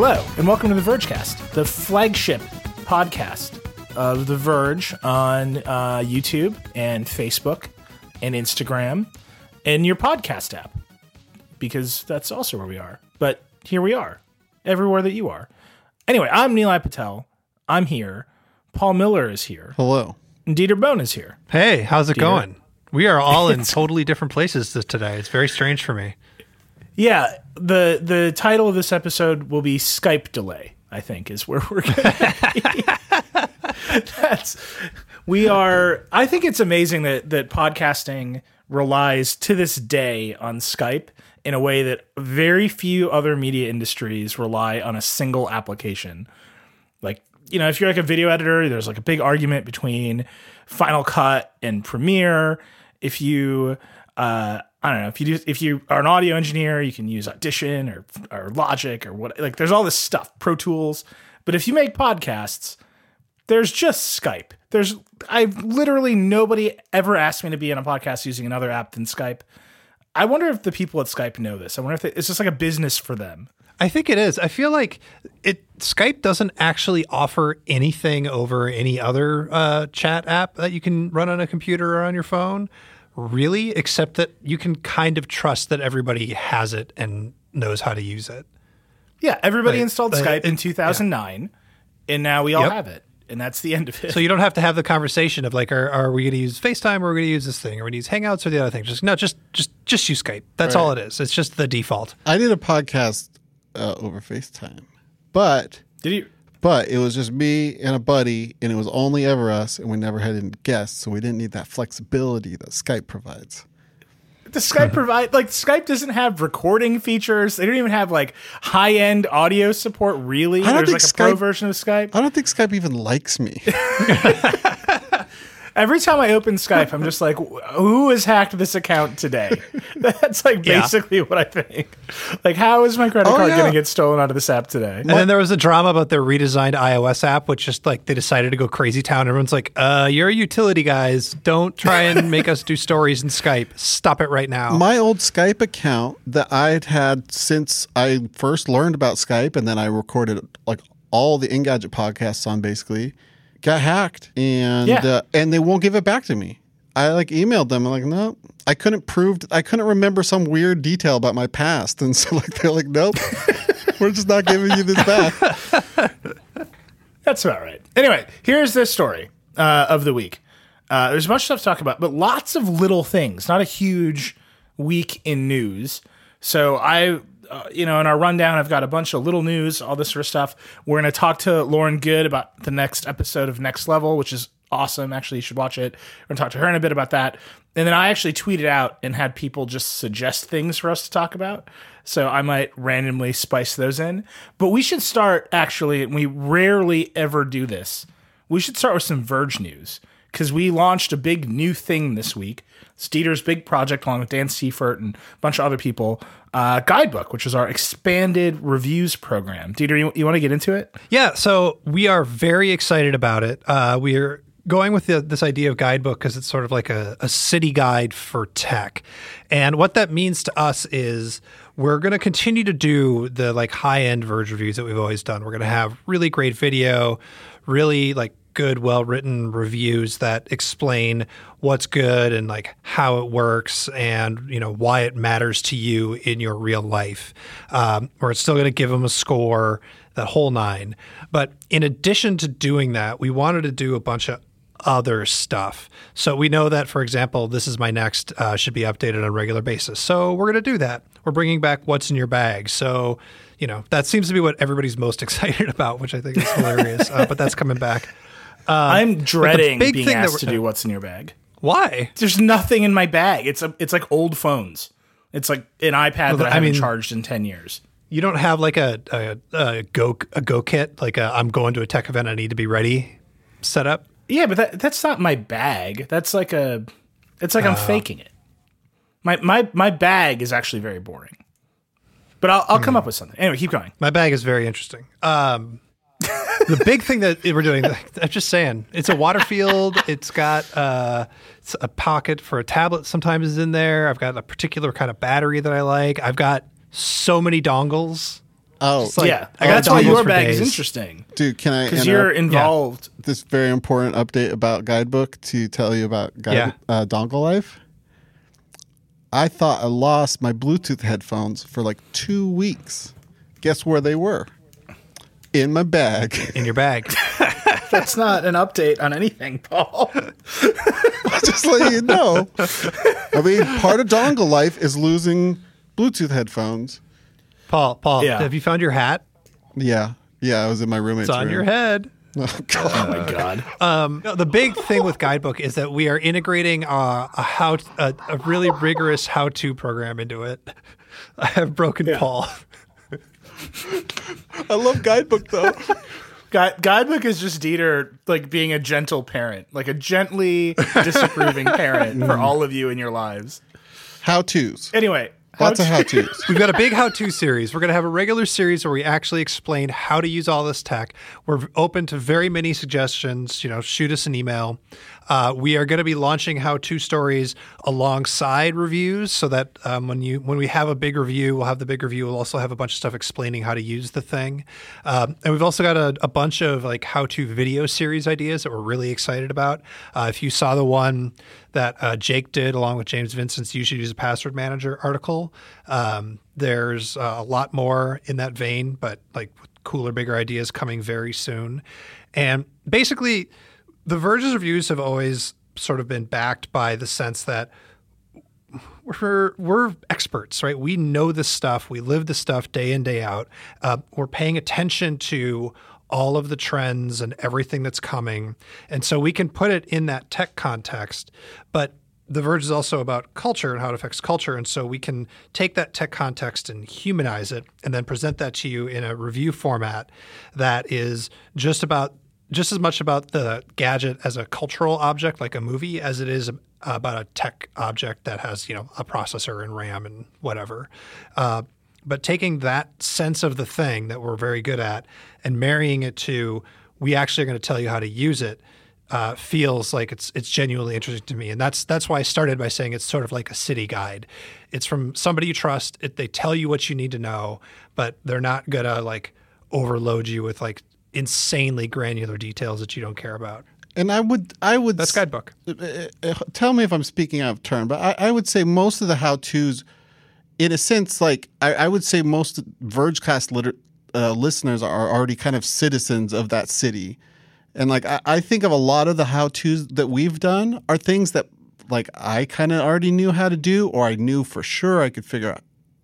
Hello, and welcome to the Vergecast, the flagship podcast of The Verge on uh, YouTube and Facebook and Instagram and your podcast app, because that's also where we are. But here we are, everywhere that you are. Anyway, I'm Nilay Patel. I'm here. Paul Miller is here. Hello. And Dieter Bohn is here. Hey, how's it going? We are all in totally different places today. It's very strange for me. Yeah, the the title of this episode will be Skype delay. I think is where we're going. That's we are. I think it's amazing that that podcasting relies to this day on Skype in a way that very few other media industries rely on a single application. Like you know, if you're like a video editor, there's like a big argument between Final Cut and Premiere. If you uh, I don't know if you do if you are an audio engineer, you can use Audition or or Logic or what. Like there's all this stuff, Pro Tools. But if you make podcasts, there's just Skype. There's I've literally nobody ever asked me to be on a podcast using another app than Skype. I wonder if the people at Skype know this. I wonder if they, it's just like a business for them. I think it is. I feel like it Skype doesn't actually offer anything over any other uh, chat app that you can run on a computer or on your phone, really, except that you can kind of trust that everybody has it and knows how to use it. Yeah, everybody But- installed but Skype in it- 2009, and now we all Yep. have it, and that's the end of it. So you don't have to have the conversation of like, are, are we going to use FaceTime or are we going to use this thing? Or are we going to use Hangouts or the other thing? Just no, just just just use Skype. That's all it is. It's just the default. I did a podcast uh, over FaceTime, but Did you? But it was just me and a buddy, and it was only ever us, and we never had any guests, so we didn't need that flexibility that Skype provides. The Skype provide like Skype doesn't have recording features. They don't even have like high end audio support. Really, I don't there's think like a pro Skype- version of Skype. I don't think Skype even likes me. Every time I open Skype, I'm just like, who has hacked this account today? That's like Yeah. basically what I think. Like, how is my credit Oh, card yeah. going to get stolen out of this app today? And then there was a drama about their redesigned iOS app, which just like they decided to go crazy town. Everyone's like, uh, you're a utility guys. Don't try and make us do stories in Skype. Stop it right now. My old Skype account that I'd had since I first learned about Skype, and then I recorded like all the Engadget podcasts on basically, got hacked, and Yeah. uh, and they won't give it back to me. I like emailed them. I'm like, no, I couldn't prove, I couldn't remember some weird detail about my past, and so like they're like, nope, we're just not giving you this back. That's about right. Anyway, here's this story uh, of the week. Uh, there's much stuff to talk about, but lots of little things. Not a huge week in news. So I, uh, you know, in our rundown, I've got a bunch of little news, all this sort of stuff. We're going to talk to Lauren Goode about the next episode of Next Level, which is awesome. Actually, you should watch it. We're going to talk to her in a bit about that. And then I actually tweeted out and had people just suggest things for us to talk about. So I might randomly spice those in. But we should start actually, and we rarely ever do this. We should start with some Verge news because we launched a big new thing this week. It's Dieter's big project, along with Dan Seifert and a bunch of other people. Uh, Guidebook, which is our expanded reviews program. Dieter, you, you want to get into it? Yeah, so we are very excited about it. Uh, we are going with the, this idea of guidebook because it's sort of like a, a city guide for tech. And what that means to us is we're going to continue to do the like high end Verge reviews that we've always done. We're going to have really great video, really like good, well written reviews that explain what's good and like how it works and you know why it matters to you in your real life. Um, we're still going to give them a score, that whole nine. But in addition to doing that, we wanted to do a bunch of other stuff. So we know that, for example, this is my next uh, should be updated on a regular basis. So we're going to do that. We're bringing back what's in your bag. So you know that seems to be what everybody's most excited about, which I think is hilarious. uh, but that's coming back. I'm dreading big being thing that asked to we're- do what's in your bag. Why? There's nothing in my bag. It's a, it's like old phones. It's like an iPad that I, I haven't mean- charged in ten years. You don't have like a a, a go a go kit like i I'm going to a tech event. I need to be ready. Set up. Yeah, but that, that's not my bag. That's like a. It's like I'm faking it. My my my bag is actually very boring. But I'll I'll come up with something. Anyway, keep going. My bag is very interesting. Um, the big thing that we're doing, I'm just saying, it's a Waterfield. It's got uh, it's a pocket for a tablet. Sometimes is in there. I've got a particular kind of battery that I like. I've got so many dongles Oh, like, yeah, I got that's why dongles your for bag is interesting dude, can I? because you're involved. this very important update about guidebook to tell you about guide, Yeah. uh, dongle life. I thought I lost my Bluetooth headphones for like two weeks. Guess where they were? In my bag. in your bag. That's not an update on anything, Paul. Just letting you know. I mean, part of dongle life is losing Bluetooth headphones. Paul, Paul, Yeah. have you found your hat? Yeah, yeah. I was in my roommate's It's on room. your head. Oh, God. oh my god. Um, no, the big thing with Guidebook is that we are integrating uh, a how a, a really rigorous how-to program into it. I have broken Paul. I love guidebook though. Guide, guidebook is just Dieter like being a gentle parent, like a gently disapproving parent for mm. all of you in your lives. How tos. Anyway, Lots how of how tos. We've got a big how-to series. We're going to have a regular series where we actually explain how to use all this tech. We're open to very many suggestions. You know, shoot us an email. Uh, we are going to be launching how-to stories alongside reviews, so that um, when you when we have a big review, we'll have the big review. We'll also have a bunch of stuff explaining how to use the thing. Um, and we've also got a, a bunch of like how-to video series ideas that we're really excited about. Uh, if you saw the one that uh, Jake did along with James Vincent's "You Should Use a Password Manager" article. Um, there's uh, a lot more in that vein, but like cooler, bigger ideas coming very soon. And basically, the Verge's reviews have always sort of been backed by the sense that we're we're experts, right? We know this stuff. We live this stuff day in day out. Uh, we're paying attention to all of the trends and everything that's coming, and so we can put it in that tech context. But the Verge is also about culture and how it affects culture, and so we can take that tech context and humanize it, and then present that to you in a review format that is just about just as much about the gadget as a cultural object like a movie as it is about a tech object that has you know a processor and RAM and whatever. Uh, but taking that sense of the thing that we're very good at and marrying it to we actually are going to tell you how to use it uh, feels like it's it's genuinely interesting to me, and that's that's why I started by saying it's sort of like a city guide. It's from somebody you trust. It, they tell you what you need to know, but they're not gonna like overload you with like insanely granular details that you don't care about. And I would, I would. That's s- guidebook. uh, tell me if I'm speaking out of turn, but I, I would say most of the how tos, in a sense, like I, I would say most Vergecast liter, uh, listeners are already kind of citizens of that city. And like I, I think of a lot of the how tos that we've done are things that like I kind of already knew how to do, or I knew for sure I could figure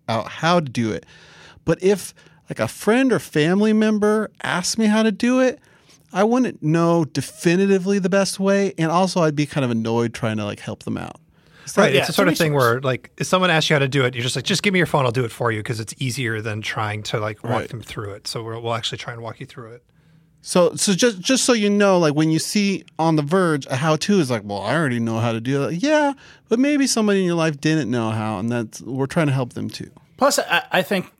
out how to do it. But if like a friend or family member asked me how to do it, I wouldn't know definitively the best way, and also I'd be kind of annoyed trying to like help them out. Right. yeah, it's the sort of thing resource. where like if someone asks you how to do it, you're just like, just give me your phone, I'll do it for you because it's easier than trying to like walk Right. them through it. So we'll, we'll actually try and walk you through it. So, so just just so you know, like when you see on the verge a how to is like, well, I already know how to do that. Yeah, but maybe somebody in your life didn't know how, and that's we're trying to help them too. Plus, I, I think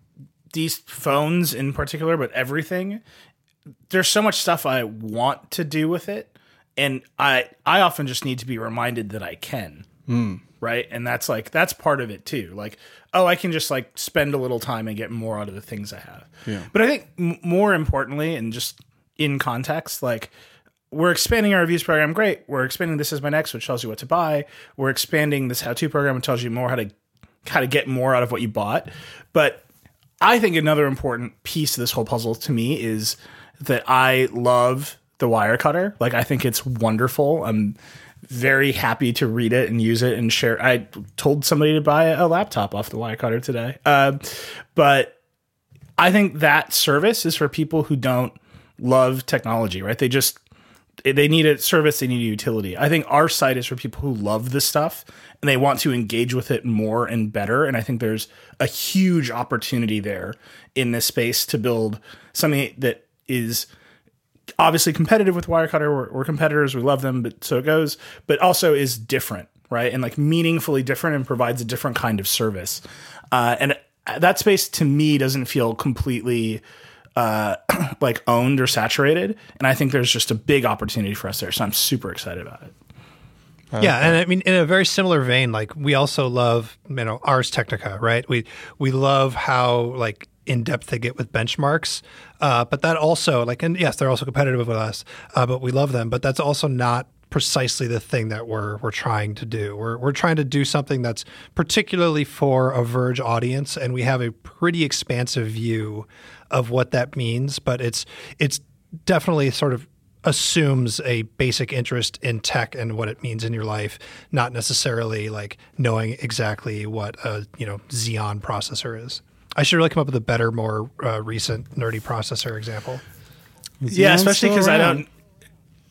these phones in particular, but everything, there's so much stuff I want to do with it, and I I often just need to be reminded that I can. Hmm. Right, and that's like that's part of it too. Like, oh, I can just like spend a little time and get more out of the things I have. Yeah. But I think m- more importantly, and just in context, like we're expanding our reviews program. Great. We're expanding this is my next, which tells you what to buy. We're expanding this how to program, which tells you more how to how to get more out of what you bought. But I think another important piece of this whole puzzle to me is that I love the Wirecutter. Like I think it's wonderful. I'm very happy to read it and use it and share. I told somebody to buy a laptop off the Wirecutter today. Uh, but I think that service is for people who don't love technology, right? They just they need a service, they need a utility. I think our site is for people who love this stuff and they want to engage with it more and better. And I think there's a huge opportunity there in this space to build something that is obviously competitive with Wirecutter. We're, we're competitors, we love them, but so it goes, but also is different, right? And like meaningfully different and provides a different kind of service. Uh, and that space to me doesn't feel completely uh, like owned or saturated. And I think there's just a big opportunity for us there. So I'm super excited about it. yeah, and I mean, in a very similar vein, like we also love, you know, Ars Technica, right? We we love how like in depth they get with benchmarks. Uh, but that also, like, and yes, they're also competitive with us, uh, but we love them. But that's also not precisely the thing that we're we're trying to do. We're we're trying to do something that's particularly for a Verge audience, and we have a pretty expansive view of what that means. But it's it's definitely sort of assumes a basic interest in tech and what it means in your life, not necessarily like knowing exactly what a you know Xeon processor is. I should really come up with a better, more uh, recent nerdy processor example. yeah, especially because I don't.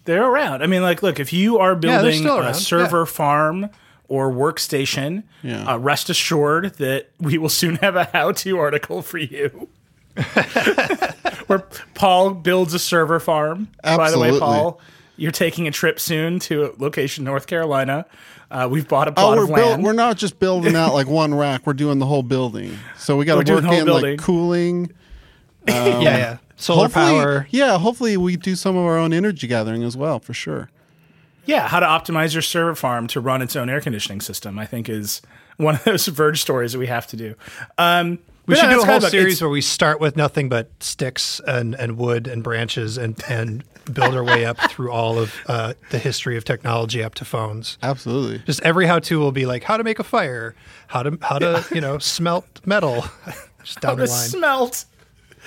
They're around. I mean, like, look, if you are building still a around. server farm or workstation, Yeah. uh, rest assured that we will soon have a how-to article for you. Where Paul builds a server farm. By the way, Paul, you're taking a trip soon to a location North Carolina. Uh, we've bought a Oh, plot we're of built, land. we're not just building out like one rack. We're doing the whole building. So we got to work in building. like cooling. yeah, yeah. Solar hopefully, power. Yeah, hopefully we do some of our own energy gathering as well, for sure. Yeah, how to optimize your server farm to run its own air conditioning system, I think is one of those Verge stories that we have to do. Um, We but should yeah, do that's a kind whole of series where we start with nothing but sticks and, and wood and branches and, and build our way up through all of uh, the history of technology up to phones. Absolutely. Just every how to will be like how to make a fire, how to how to you know smelt metal, just down How the to line. smelt.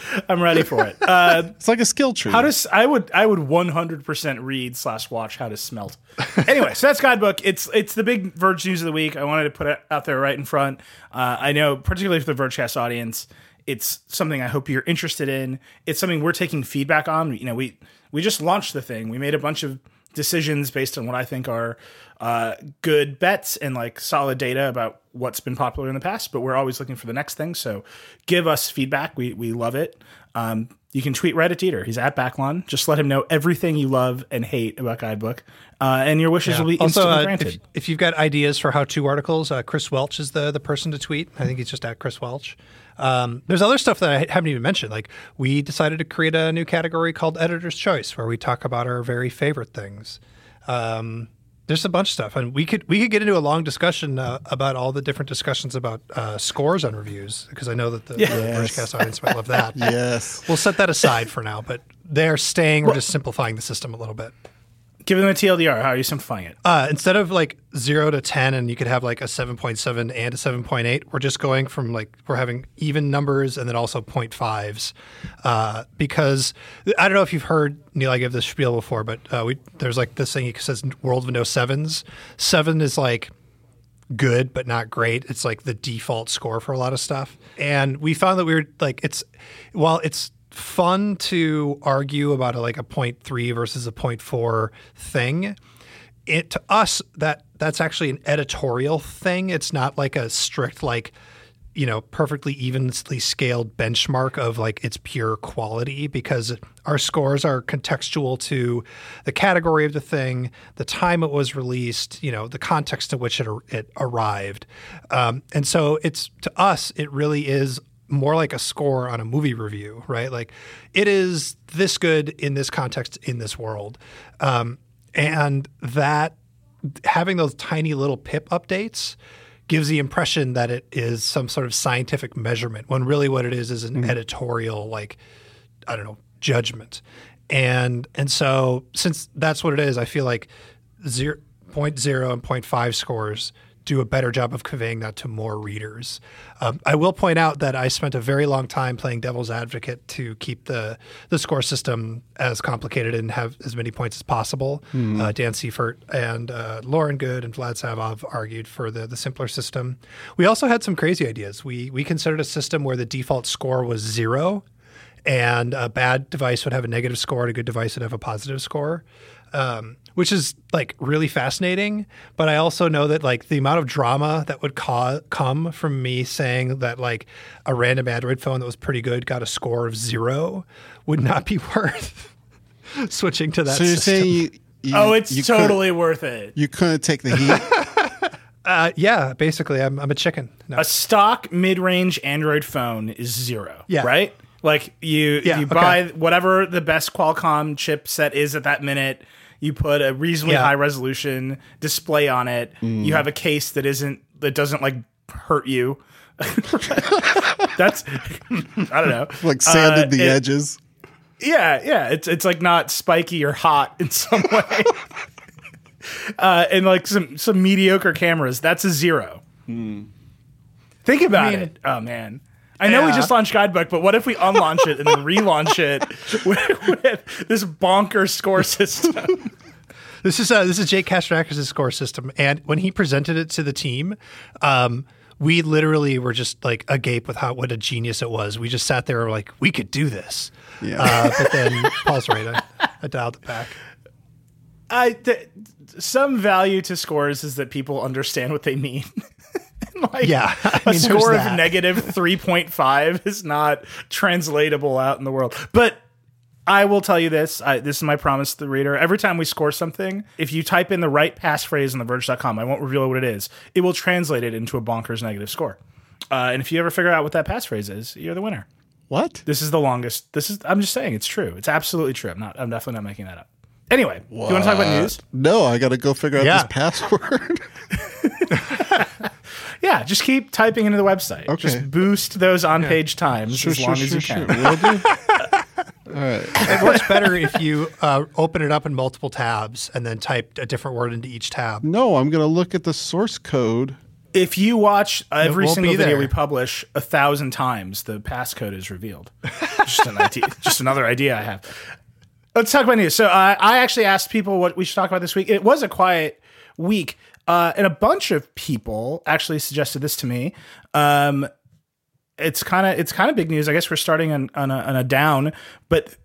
I'm ready for it. Uh, It's like a skill tree. how does I would I would 100% read slash watch how to smelt. Anyway, so that's guidebook. It's it's the big Verge news of the week. I wanted to put it out there right in front. Uh, I know, particularly for the Vergecast audience, it's something I hope you're interested in. It's something we're taking feedback on. You know, we we just launched the thing. We made a bunch of decisions based on what I think are uh, good bets and like solid data about what's been popular in the past. But we're always looking for the next thing. So give us feedback. We we love it. Um, you can tweet Reddit Dieter. He's at Backlon. Just let him know everything you love and hate about Guidebook, uh, and your wishes will be Also, instantly uh, granted. if, if you've got ideas for how-to articles, uh, Chris Welch is the the person to tweet. I think he's just at Chris Welch. Um, there's other stuff that I haven't even mentioned. Like we decided to create a new category called Editor's Choice, where we talk about our very favorite things. Um, there's a bunch of stuff, and we could we could get into a long discussion uh, about all the different discussions about uh, scores on reviews because I know that the, the Vergecast audience might love that. Yes. We'll set that aside for now, but they're staying. We're just simplifying the system a little bit. Give them a TLDR. How are you simplifying it? Uh, instead of like zero to 10, and you could have like a 7.7 and a 7.8, we're just going from like, we're having even numbers and then also 0.5s. Uh, because I don't know if you've heard Nilay, I give this spiel before, but uh, we there's like this thing he says World of No Sevens. Seven is like, good but not great. It's like the default score for a lot of stuff. And we found that we were like it's while it's fun to argue about a, like a 0.3 versus a 0.4 thing, it to us that that's actually an editorial thing. It's not like a strict like you know perfectly evenly scaled benchmark of like its pure quality because our scores are contextual to the category of the thing, the time it was released, you know, the context in which it it arrived, um, and so it's to us it really is more like a score on a movie review, right? Like it is this good in this context in this world, um, and that having those tiny little pip updates gives the impression that it is some sort of scientific measurement when really what it is is an editorial like i don't know judgment. And and so since that's what it is i feel like 0, 0.0 and 0.5 scores do a better job of conveying that to more readers. Um, I will point out that I spent a very long time playing devil's advocate to keep the the score system as complicated and have as many points as possible. Uh, Dan Seifert and uh, Lauren Goode and Vlad Savov argued for the the simpler system. We also had some crazy ideas. We we considered a system where the default score was zero, and a bad device would have a negative score, and a good device would have a positive score. Um, which is like really fascinating, but I also know that like the amount of drama that would ca- come from me saying that like a random Android phone that was pretty good got a score of zero would not be worth switching to that. So you're system. saying you, you Oh, it's you totally worth it. you couldn't take the heat. uh, yeah, basically, I'm I'm a chicken. No. A stock mid-range Android phone is zero. Yeah. Right? Like you Yeah, you okay. buy whatever the best Qualcomm chipset is at that minute. You put a reasonably Yeah. high resolution display on it. You have a case that isn't that doesn't like hurt you. That's I don't know. Like sanded Uh, the it- edges. Yeah, yeah. It's it's like not spiky or hot in some way. uh, and like some some mediocre cameras, that's a zero. Think about mean- it. Oh man. I know we just launched Guidebook, but what if we unlaunch it and then relaunch it with, with this bonker score system? This is uh, this is Jake Kastrenakes' score system, and when he presented it to the team, um, we literally were just like agape with how what a genius it was. We just sat there and were like, we could do this. Yeah. Uh, but then Paul's right. I, I dialed it back. I th- some value to scores is that people understand what they mean. like, Yeah, I a mean, there's score of negative three point five is not translatable out in the world. But I will tell you this. I, this is my promise to the reader. Every time we score something, if you type in the right passphrase on theverge.com, I won't reveal what it is. It will translate it into a bonkers negative score. Uh, and if you ever figure out what that passphrase is, you're the winner. What? This is the longest. This is. I'm just saying it's true. It's absolutely true. I'm not. I'm definitely not making that up. Anyway, do you want to talk about news? No, I got to go figure out Yeah. this password. Yeah, just keep typing into the website. Okay. Just boost those on page times as long as you can. Will do. All right. It works better if you uh, open it up in multiple tabs and then type a different word into each tab. No, I'm going to look at the source code. If you watch every won't single be video there. we publish a thousand times, the passcode is revealed. just an idea, just another idea I have. Let's talk about news. So uh, I actually asked people what we should talk about this week. It was a quiet week, uh, and a bunch of people actually suggested this to me. Um, it's kind of it's kind of big news. I guess we're starting on on a, on a down, but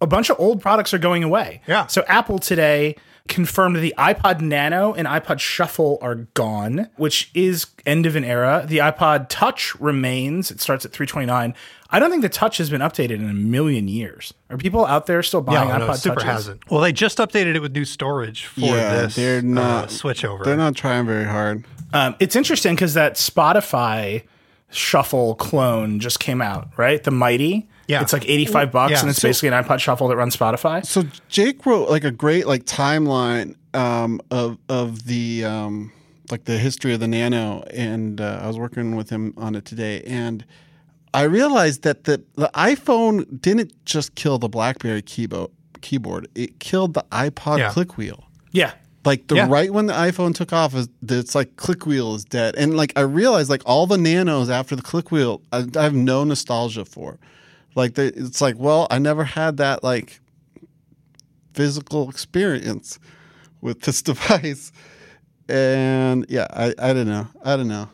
a bunch of old products are going away. Yeah. So Apple today confirmed the iPod Nano and iPod Shuffle are gone, which is end of an era. The iPod Touch remains. It starts at 329. I don't think the Touch has been updated in a million years. Are people out there still buying Yeah, iPod no, Super Touches? hasn't. Well, they just updated it with new storage for yeah, this they're not uh, switch over. They're not trying very hard. Um, it's interesting because that Spotify Shuffle clone just came out, right? The Mighty. Yeah. It's like 85 bucks Yeah, and it's so- basically an iPod Shuffle that runs Spotify. So Jake wrote like a great like timeline um, of of the um, like the history of the Nano, and uh, I was working with him on it today, and I realized that the the iPhone didn't just kill the BlackBerry keyboard. Keyboard. It killed the iPod Yeah. click wheel. Yeah. Like the Yeah. right when the iPhone took off, is it's like click wheel is dead, and like I realized like all the nanos after the click wheel, I, I have no nostalgia for. Like the, it's like, well, I never had that like physical experience with this device, and yeah, I I don't know, I don't know.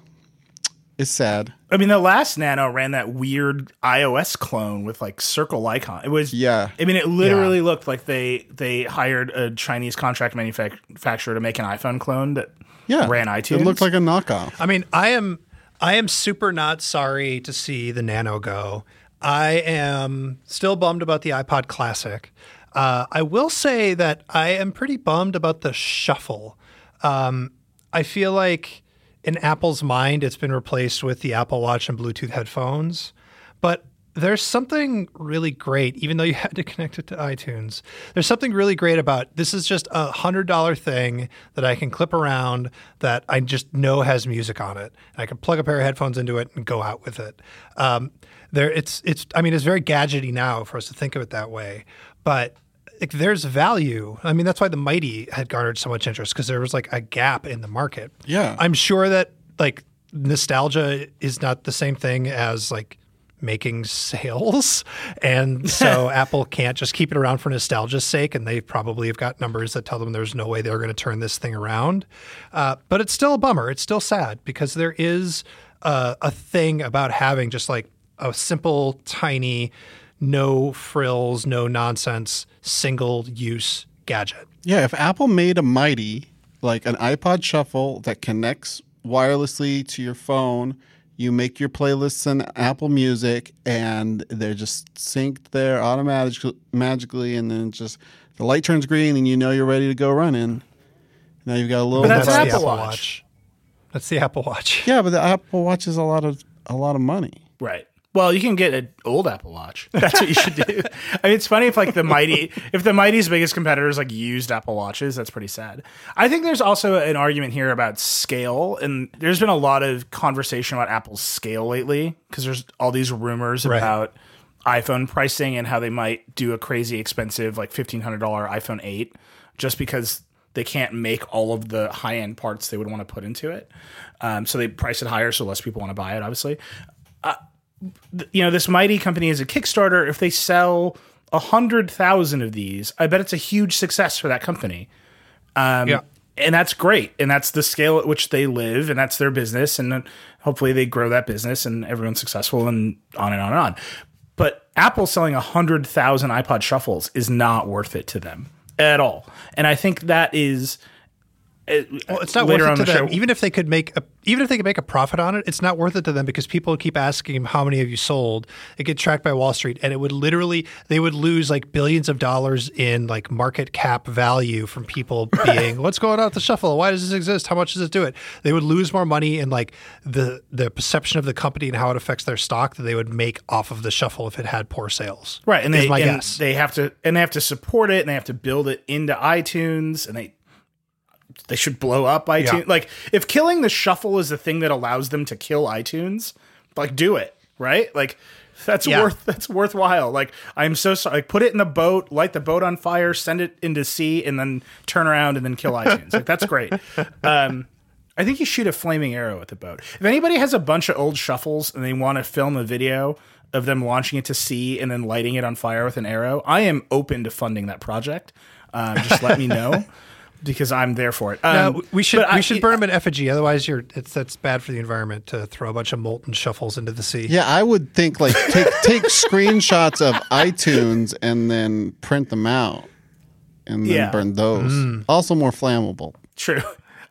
It's sad. I mean, the last Nano ran that weird iOS clone with like circle icon. It was, Yeah. I mean, it literally looked like they they hired a Chinese contract manufacturer to make an iPhone clone that Yeah, ran iTunes. It looked like a knockoff. I mean, I am I am super not sorry to see the Nano go. I am still bummed about the iPod Classic. Uh, I will say that I am pretty bummed about the Shuffle. Um, I feel like in Apple's mind, it's been replaced with the Apple Watch and Bluetooth headphones, but there's something really great, even though you had to connect it to iTunes. There's something really great about this is just a hundred dollar thing that I can clip around that I just know has music on it. I can plug a pair of headphones into it and go out with it. Um, there, it's it's. I mean, it's very gadgety now for us to think of it that way, but like, there's value. I mean, that's why the Mighty had garnered so much interest because there was like a gap in the market. Yeah. I'm sure that like nostalgia is not the same thing as like making sales. And so Apple can't just keep it around for nostalgia's sake. And they probably have got numbers that tell them there's no way they're going to turn this thing around. Uh, but it's still a bummer. It's still sad because there is uh, a thing about having just like a simple, tiny, no frills, no nonsense, single use gadget. Yeah, if Apple made a mighty like an iPod Shuffle that connects wirelessly to your phone, you make your playlists in Apple Music, and they're just synced there automatically, magically, and then just the light turns green, and you know you're ready to go running. Now you've got a little. But that's device. Apple Apple Watch. Watch. That's the Apple Watch. Yeah, but the Apple Watch is a lot of a lot of money. Right. Well, you can get an old Apple Watch. That's what you should do. I mean, it's funny if like the mighty, if the mighty's biggest competitors like used Apple Watches. That's pretty sad. I think there's also an argument here about scale, and there's been a lot of conversation about Apple's scale lately because there's all these rumors Right. about iPhone pricing and how they might do a crazy expensive like fifteen hundred dollar iPhone eight just because they can't make all of the high end parts they would want to put into it. Um, so they price it higher so less people want to buy it. Obviously, you know, this mighty company is a Kickstarter. If they sell a hundred thousand of these, I bet it's a huge success for that company. Um, yeah. and that's great. And that's the scale at which they live, and that's their business. And hopefully they grow that business, and everyone's successful, and on and on and on. But Apple selling a hundred thousand iPod shuffles is not worth it to them at all. And I think that is. Well, it's not later worth on it to the them. show- Even if they could make a, even if they could make a profit on it, it's not worth it to them because people keep asking them how many have you sold. It gets tracked by Wall Street, and it would literally they would lose like billions of dollars in like market cap value from people being what's going on with the shuffle? Why does this exist? How much does it do it? They would lose more money in like the the perception of the company and how it affects their stock that they would make off of the shuffle if it had poor sales. Right, and they and guess. they have to and they have to support it, and they have to build it into iTunes, and they they should blow up iTunes. Yeah. Like if killing the shuffle is the thing that allows them to kill iTunes, like do it right. Like that's Yeah. worth that's worthwhile. Like I'm so sorry. Like put it in the boat, light the boat on fire, send it into sea, and then turn around and then kill iTunes. Like that's great. Um, I think you shoot a flaming arrow at the boat. If anybody has a bunch of old shuffles and they want to film a video of them launching it to sea and then lighting it on fire with an arrow, I am open to funding that project. Um, just let me know because I'm there for it. Um, No, we should but I- we should burn them in effigy. Otherwise, you're it's that's bad for the environment to throw a bunch of molten shuffles into the sea. Yeah, I would think like take take screenshots of iTunes and then print them out and then Yeah. burn those. Also more flammable. True.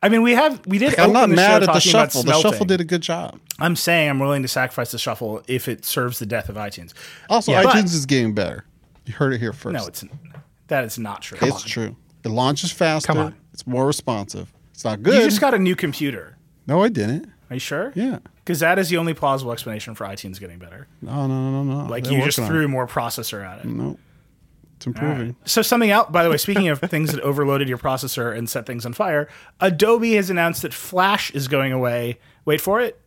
I mean, we have we did. I'm not open the mad show at the talking about shuffle. The shuffle did a good job. I'm saying I'm willing to sacrifice the shuffle if it serves the death of iTunes. Also, Yeah. iTunes But- is getting better. You heard it here first. No, it's that is not true. it's true. It launches faster. Come on. It's more responsive. It's not good. You just got a new computer. no, I didn't. Are you sure? Yeah. Because that is the only plausible explanation for iTunes getting better. No, no, no, no. Like They're you just threw more processor at it. No, it's improving. So something else, by the way, speaking of things that overloaded your processor and set things on fire, Adobe has announced that Flash is going away. Wait for it,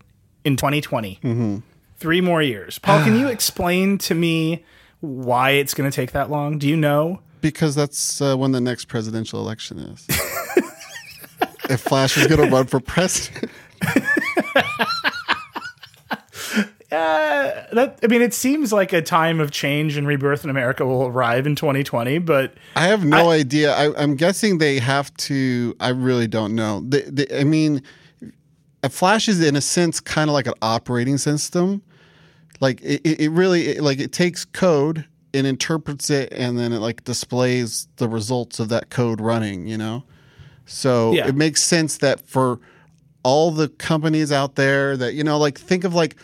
in 2020. Mm-hmm. Three more years. Paul, can you explain to me why it's going to take that long? Do you know? Because that's uh, when the next presidential election is. if Flash is going to run for president, That I mean, it seems like a time of change and rebirth in America will arrive in 2020, but I have no idea. I, I'm guessing they have to. I really don't know. I mean, a Flash is in a sense kind of like an operating system. Like it, it it really it, like it takes code and interprets it, and then it like displays the results of that code running. You know, so Yeah. it makes sense that for all the companies out there that you know, like think of like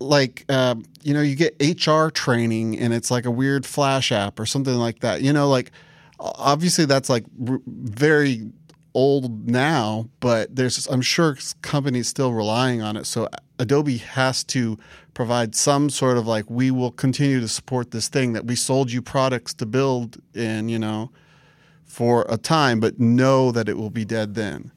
like um, you know you get HR training and it's like a weird flash app or something like that. You know, like obviously that's like r- very old now, but there's I'm sure companies still relying on it. So Adobe has to provide some sort of like we will continue to support this thing that we sold you products to build in, you know, for a time, but know that it will be dead then.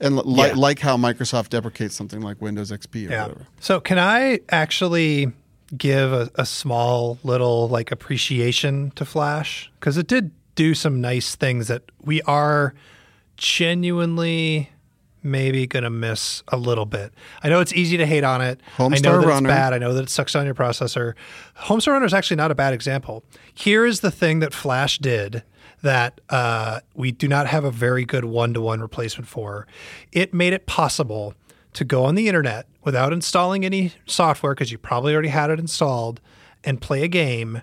And li- Yeah. like how Microsoft deprecates something like Windows XP or Yeah. whatever. So can I actually give a, a small little like appreciation to Flash because it did do some nice things that we are genuinely maybe gonna miss a little bit. I know it's easy to hate on it. I Homestar know that Runner. it's bad. I know that it sucks on your processor. Homestar Runner is actually not a bad example. Here is the thing that Flash did that uh, we do not have a very good one-to-one replacement for. It made it possible to go on the internet without installing any software because you probably already had it installed and play a game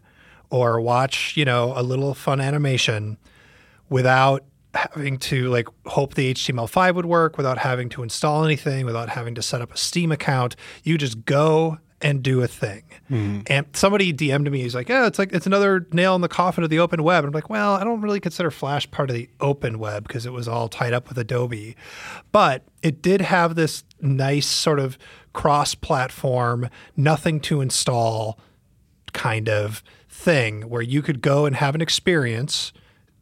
or watch, you know, a little fun animation without having to like hope the HTML5 would work, without having to install anything, without having to set up a Steam account. You just go and do a thing. Mm-hmm. And somebody DM'd me, he's like, Yeah, it's like it's another nail in the coffin of the open web. And I'm like, Well, I don't really consider Flash part of the open web because it was all tied up with Adobe. But it did have this nice sort of cross-platform, nothing to install kind of thing where you could go and have an experience,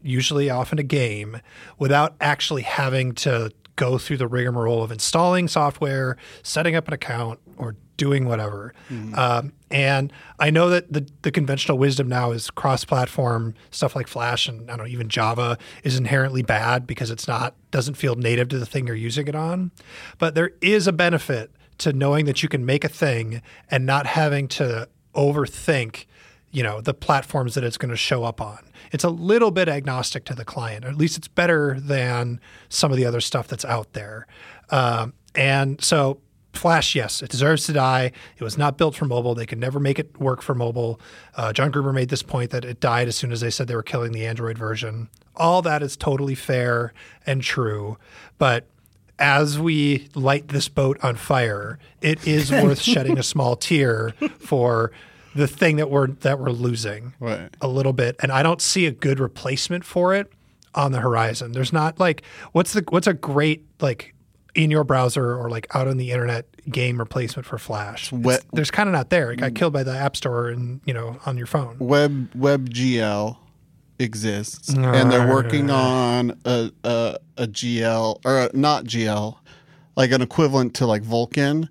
usually often a game, without actually having to go through the rigmarole of installing software, setting up an account, or doing whatever. Um, and I know that the, the conventional wisdom now is cross-platform stuff like Flash and I don't know even Java is inherently bad because it's not doesn't feel native to the thing you're using it on. But there is a benefit to knowing that you can make a thing and not having to overthink you know the platforms that it's going to show up on. It's a little bit agnostic to the client. Or at least it's better than some of the other stuff that's out there. Um, and so flash yes it deserves to die. It was not built for mobile. They could never make it work for mobile. Uh, john gruber made this point that it died as soon as they said they were killing the android version. All that is totally fair and true but as we light this boat on fire, it is worth shedding a small tear for the thing that we're that we're losing Right. a little bit. And I don't see a good replacement for it on the horizon. There's not like what's the what's a great like in your browser or like out on the internet game replacement for Flash. It's- there's kind of not there. It got killed by the App Store and you know on your phone. Web WebGL exists, and they're working on a, a a GL or a, not GL, like an equivalent to like Vulkan,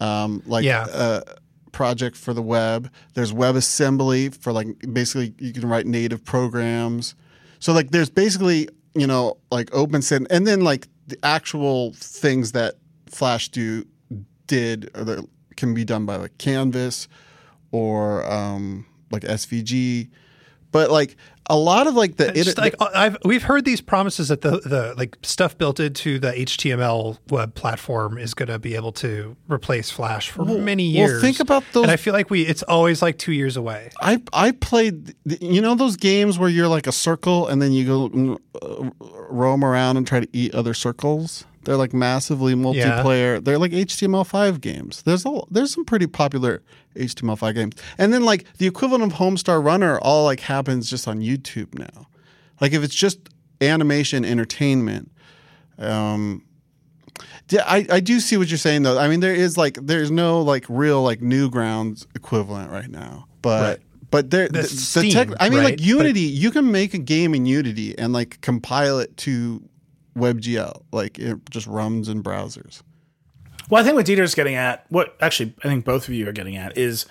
um, like Yeah. a project for the web. There's WebAssembly for like basically you can write native programs. So like there's basically you know like OpenSend, and then like the actual things that Flash do did or that can be done by like Canvas or um, like SVG. But like a lot of like the Just like I've we've heard these promises that the the like stuff built into the HTML web platform is going to be able to replace Flash for many well, years. think about those- And I feel like we it's always like two years away. I I played you know those games where you're like a circle and then you go uh, roam around and try to eat other circles. They're like massively multiplayer. They're like HTML5 games. There's a, there's some pretty popular HTML5 games. And then like the equivalent of Homestar Runner all like happens just on YouTube now. Like if it's just animation entertainment, um yeah, I, I do see what you're saying though. I mean, there is like there's no like real like new Newgrounds equivalent right now, but Right. but there That's the, the tech. I mean, right? like Unity, you can make a game in Unity and like compile it to WebGL, like it just runs in browsers. Well, I think what Dieter's getting at, what actually I think both of you are getting at, is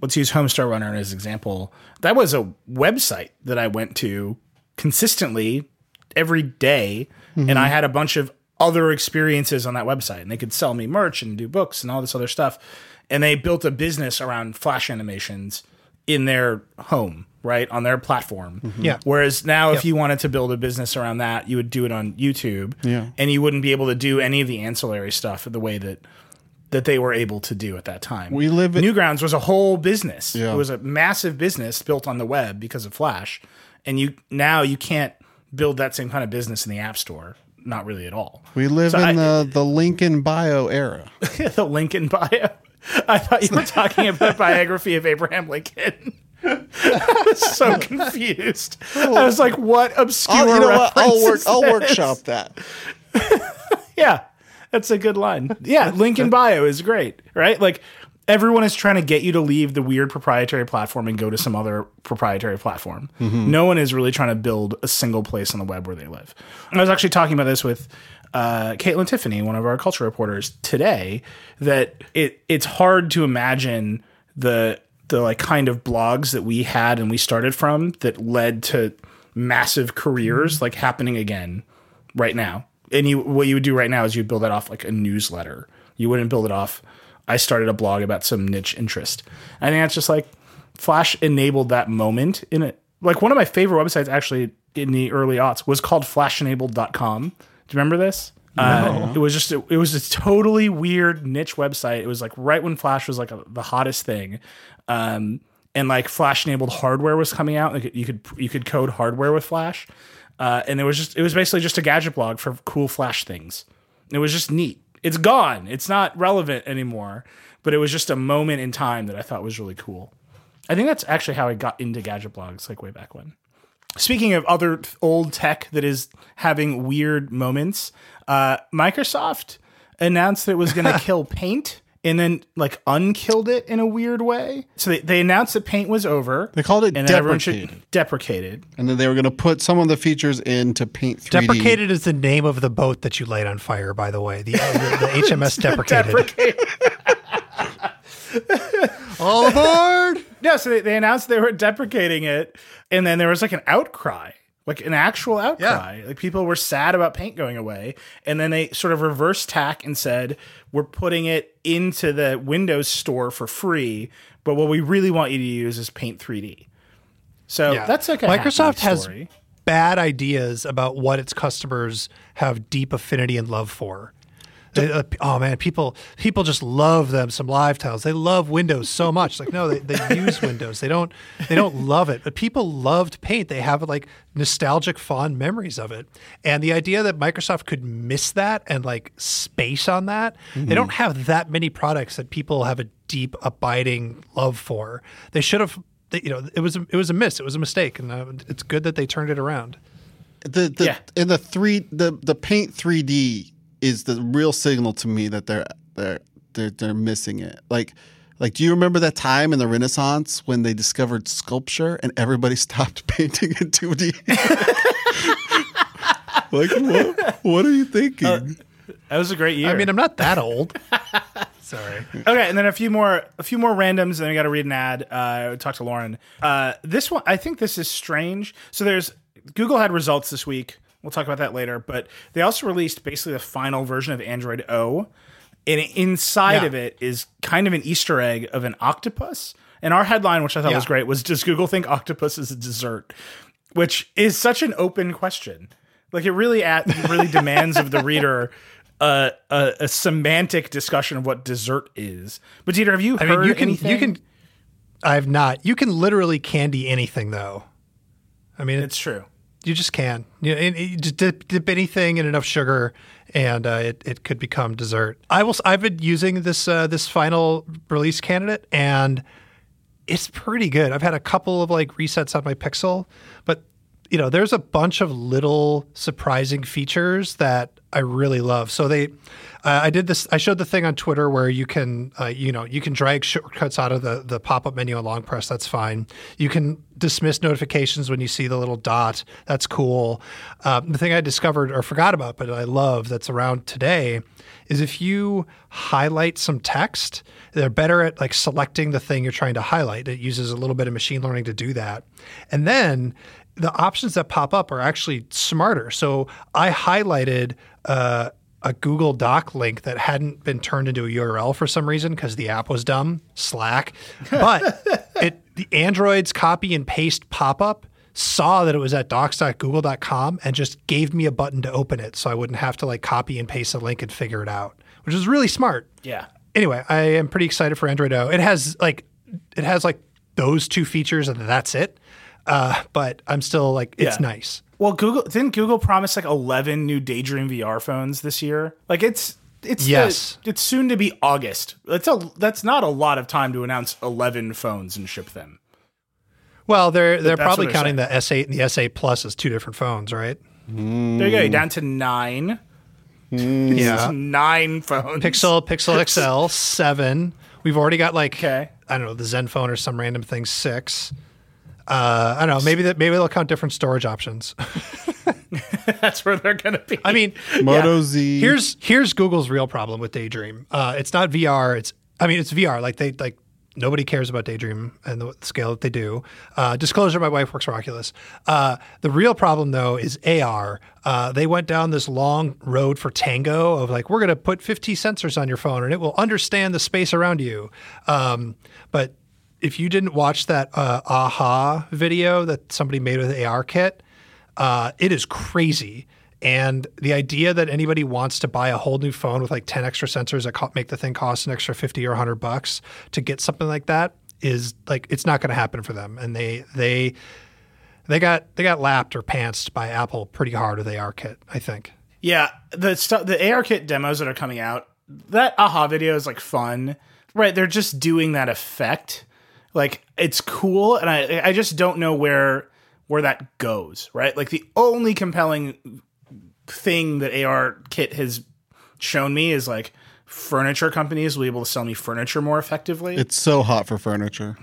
let's use Homestar Runner as an example. That was a website that I went to consistently every day, and I mm-hmm. had a bunch of other experiences on that website, and they could sell me merch and do books and all this other stuff. And they built a business around Flash animations in their home, right on their platform. Mm-hmm. Yeah. Whereas now, if you wanted to build a business around that, you would do it on YouTube. Yeah. And you wouldn't be able to do any of the ancillary stuff the way that that they were able to do at that time. We live in- Newgrounds was a whole business. Yeah. It was a massive business built on the web because of Flash. And you now you can't build that same kind of business in the App Store. Not really at all. We live So in I- the the Lincoln bio era. the Lincoln bio. I thought you were talking about biography of Abraham Lincoln. I was so confused. I was like, "What obscure?" I'll, you know what? I'll work. I'll this? workshop that. Yeah, that's a good line. Yeah, Lincoln Bio is great, right? Like everyone is trying to get you to leave the weird proprietary platform and go to some other proprietary platform. No one is really trying to build a single place on the web where they live. And I was actually talking about this with uh, Kaitlyn Tiffany, one of our culture reporters, today. That it it's hard to imagine the the like kind of blogs that we had and we started from that led to massive careers like happening again right now. And you what you would do right now is you'd build that off like a newsletter. You wouldn't build it off I started a blog about some niche interest. I think that's just like Flash enabled that moment in it. Like one of my favorite websites actually in the early aughts was called flashenabled.com. Do you remember this? Uh, it was just it was a totally weird niche website. It was like right when Flash was like a, the hottest thing. Um, and like Flash enabled hardware was coming out. Like you could you could code hardware with Flash. Uh, and it was just it was basically just a gadget blog for cool Flash things. It was just neat. It's gone. It's not relevant anymore. But it was just a moment in time that I thought was really cool. I think that's actually how I got into gadget blogs, like way back when. Speaking of other old tech that is having weird moments, uh, Microsoft announced that it was going to kill paint and then like unkilled it in a weird way. So they, they announced that paint was over. They called it and then everyone should deprecated. deprecated. And then they were going to put some of the features into Paint 3D. Deprecated is the name of the boat that you laid on fire, by the way. The, uh, the, the HMS deprecated. Deprecated. All aboard! No, so they, they announced they were deprecating it, and then there was like an outcry, like an actual outcry. Like people were sad about paint going away, and then they sort of reverse tack and said, "We're putting it into the Windows Store for free, but what we really want you to use is Paint 3D." So Yeah. that's like a Microsoft happy has bad ideas about what its customers have deep affinity and love for. They- uh, oh man, people people just love them some live tiles. They love Windows so much. Like no, they, they use Windows. They don't they don't love it. But people loved Paint. They have like nostalgic fond memories of it. And the idea that Microsoft could miss that and like space on that, they don't have that many products that people have a deep abiding love for. They should have they- you know, it was a, it was a miss. It was a mistake, and uh, it's good that they turned it around. the, the Yeah. in the three the the paint 3D is the real signal to me that they're they're they're, they're missing it. Like like do you remember that time in the Renaissance when they discovered sculpture and everybody stopped painting in 2D? like what what are you thinking? That was a great year. I mean, I'm not that old. Sorry. Okay, and then a few more, a few more randoms. And then we got to read an ad. Uh, talk to Lauren. Uh, this one, I think this is strange. So there's Google had results this week. We'll talk about that later. But they also released basically the final version of Android O, and inside Yeah. of it is kind of an Easter egg of an octopus. And our headline, which I thought was great, was "Does Google think octopus is a dessert?" Which is such an open question. Like it really at really demands of the reader. A, a, a semantic discussion of what dessert is. But Dieter, have you I heard mean, you can anything? you can. I've not. You can literally candy anything, though. I mean, It's it's true. You just can. You, you just dip, dip anything in enough sugar, and uh, it it could become dessert. I will. I've been using this uh, this final release candidate, and it's pretty good. I've had a couple of like resets on my Pixel, but you know, there's a bunch of little surprising features that I really love. So they, uh, I did this. I showed the thing on Twitter where you can, uh, you know, you can drag shortcuts out of the the pop up menu on long press. That's fine. You can dismiss notifications when you see the little dot. That's cool. Um, the thing I discovered or forgot about, but I love that's around today, is if you highlight some text, they're better at like selecting the thing you're trying to highlight. It uses a little bit of machine learning to do that, and then the options that pop up are actually smarter. So I highlighted uh, a Google Doc link that hadn't been turned into a URL for some reason because the app was dumb, Slack. But it the Android's copy and paste pop up saw that it was at docs.google.com and just gave me a button to open it so I wouldn't have to like copy and paste a link and figure it out, which is really smart Yeah. anyway, I am pretty excited for Android O. It has like it has like those two features and that's it. Uh, but I'm still like it's Yeah. nice. Well, Google didn't Google promise like 11 new Daydream VR phones this year? Like it's it's the- Yes. it's soon to be August. That's a that's not a lot of time to announce 11 phones and ship them. Well, they're they're that's probably they're counting the S8 and the S8 Plus as two different phones, right? There you go. You're down to 9. Mm. Yeah. Nine phones. Pixel Pixel XL seven. We've already got like Okay. I don't know the ZenFone or some random thing six. Uh, I don't know. Maybe that maybe they'll count different storage options. That's where they're going to be. I mean, Moto Z. Here's here's Google's real problem with Daydream. Uh, it's not VR. It's I mean it's VR. Like they like nobody cares about Daydream and the scale that they do. Uh, disclosure: My wife works for Oculus. Uh, the real problem though is AR. Uh, they went down this long road for Tango of like we're going to put 50 sensors on your phone and it will understand the space around you. Um, but if you didn't watch that uh, aha video that somebody made with ARKit, uh, it is crazy. And the idea that anybody wants to buy a whole new phone with like 10 extra sensors that co- make the thing cost an extra 50 or 100 bucks to get something like that is like it's not going to happen for them. And they they they got they got lapped or pantsed by Apple pretty hard with ARKit, I think. Yeah, the stuff, the ARKit demos that are coming out, that aha video is like fun, right? They're just doing that effect, like it's cool, and I I just don't know where where that goes, right? Like the only compelling thing that ARKit has shown me is like furniture companies will be able to sell me furniture more effectively. It's so hot for furniture.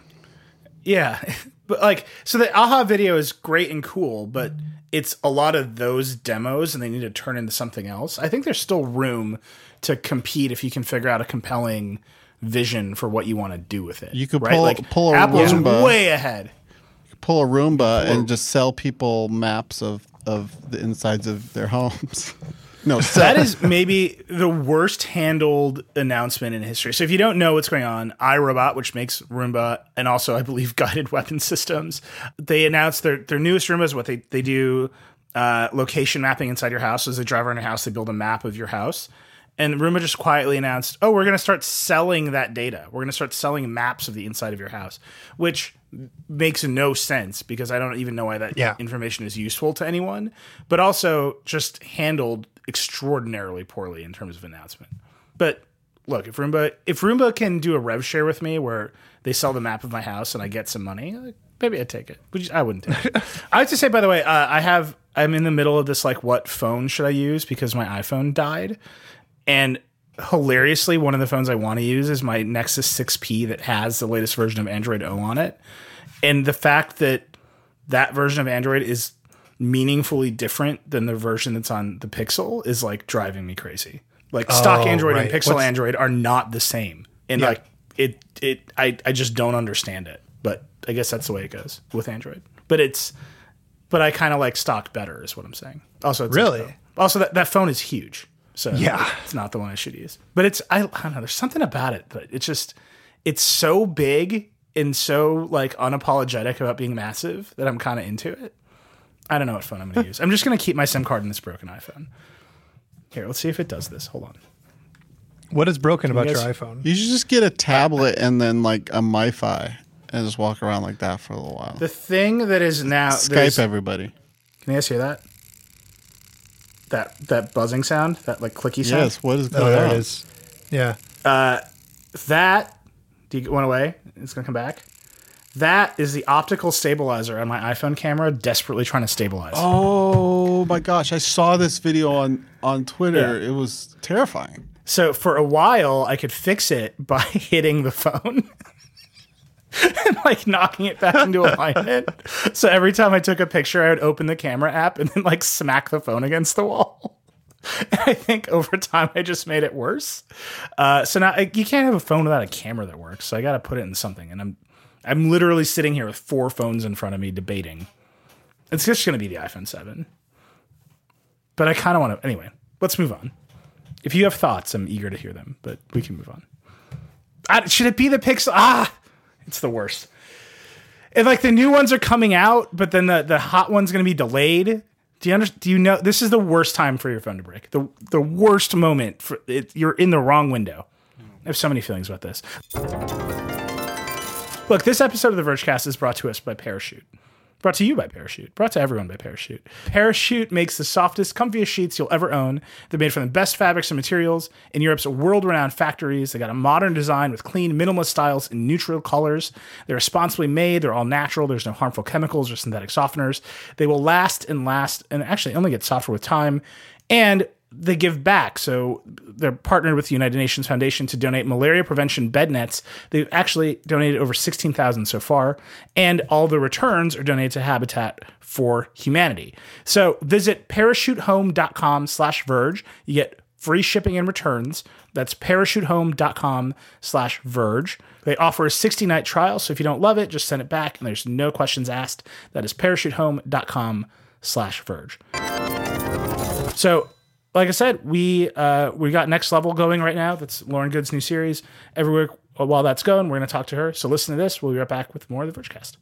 Yeah. But like so the aha video is great and cool, but it's a lot of those demos and they need to turn into something else. I think there's still room to compete if you can figure out a compelling vision for what you want to do with it. You could right? pull- like pull a Apple's Roomba. way ahead. Pull a Roomba and just sell people maps of of the insides of their homes. no, That is maybe the worst handled announcement in history. So if you don't know what's going on, iRobot, which makes Roomba and also I believe guided weapon systems, they announced their their newest Roombas. What they they do uh, location mapping inside your house. As they drive around your house, they build a map of your house. And Roomba just quietly announced, "Oh, we're going to start selling that data. We're going to start selling maps of the inside of your house," which makes no sense because I don't even know why that Yeah. information is useful to anyone, but also just handled extraordinarily poorly in terms of announcement. But look, if Roomba if Roomba can do a rev share with me where they sell the map of my house and I get some money, maybe I'd take it. Which I wouldn't take it. I have to say, by the way, uh, I have I'm in the middle of this like what phone should I use because my iPhone died, and hilariously, one of the phones I want to use is my Nexus 6P that has the latest version of Android O on it, and the fact that that version of Android is meaningfully different than the version that's on the Pixel is like driving me crazy. Like stock Oh, Android and. Pixel What's- Android are not the same. And Yeah. like it it I, I just don't understand it. But I guess that's the way it goes with Android. But it's but I kind of like stock better is what I'm saying. Also it's Really? also that, that phone is huge. So Yeah. it's not the one I should use. But it's I, I don't know, there's something about it that it's just it's so big and so like unapologetic about being massive that I'm kind of into it. I don't know what phone I'm going to use. I'm just going to keep my SIM card in this broken iPhone. Here, let's see if it does this. Hold on. What is broken about guys- your iPhone? you should just get a tablet and then like a MiFi and just walk around like that for a little while. The thing that is now that Skype is- everybody. Can you guys hear that? That that buzzing sound, that like clicky sound. Yes. What is Oh, going there on? it is. Yeah. Uh, that do you went away? It's gonna come back. That is the optical stabilizer on my iPhone camera, desperately trying to stabilize. Oh my gosh! I saw this video on on Twitter. Yeah. It was terrifying. So for a while, I could fix it by hitting the phone and like knocking it back into alignment. so every time I took a picture, I would open the camera app and then like smack the phone against the wall. And I think over time, I just made it worse. Uh, so now I, you can't have a phone without a camera that works. So I got to put it in something. And I'm I'm literally sitting here with four phones in front of me debating. It's just going to be the iPhone 7. But I kind of want to. Anyway, let's move on. If you have thoughts, I'm eager to hear them, but we can move on. I, should it be the Pixel? Ah, it's the worst. And like the new ones are coming out, but then the, the hot one's going to be delayed. Do you under, Do you know this is the worst time for your phone to break? The the worst moment for it, you're in the wrong window. I have so many feelings about this. Look, this episode of the Vergecast is brought to us by Parachute. Brought to you by Parachute. Brought to everyone by Parachute. Parachute makes the softest, comfiest sheets you'll ever own. They're made from the best fabrics and materials in Europe's world-renowned factories. They got a modern design with clean, minimalist styles and neutral colors. They're responsibly made. They're all natural. There's no harmful chemicals or synthetic softeners. They will last and last, and actually only get softer with time. And they give back. So they're partnered with the United Nations Foundation to donate malaria prevention bed nets. They've actually donated over 16,000 so far, and all the returns are donated to Habitat for Humanity. So visit parachutehome.com slash verge. You get free shipping and returns. That's parachutehome.com slash verge. They offer a 60 night trial. So if you don't love it, just send it back and there's no questions asked. That is parachutehome.com slash verge. So, like I said, we uh, we got next level going right now. That's Lauren Goode's new series. Every week while that's going, we're going to talk to her. So listen to this. We'll be right back with more of the Vergecast.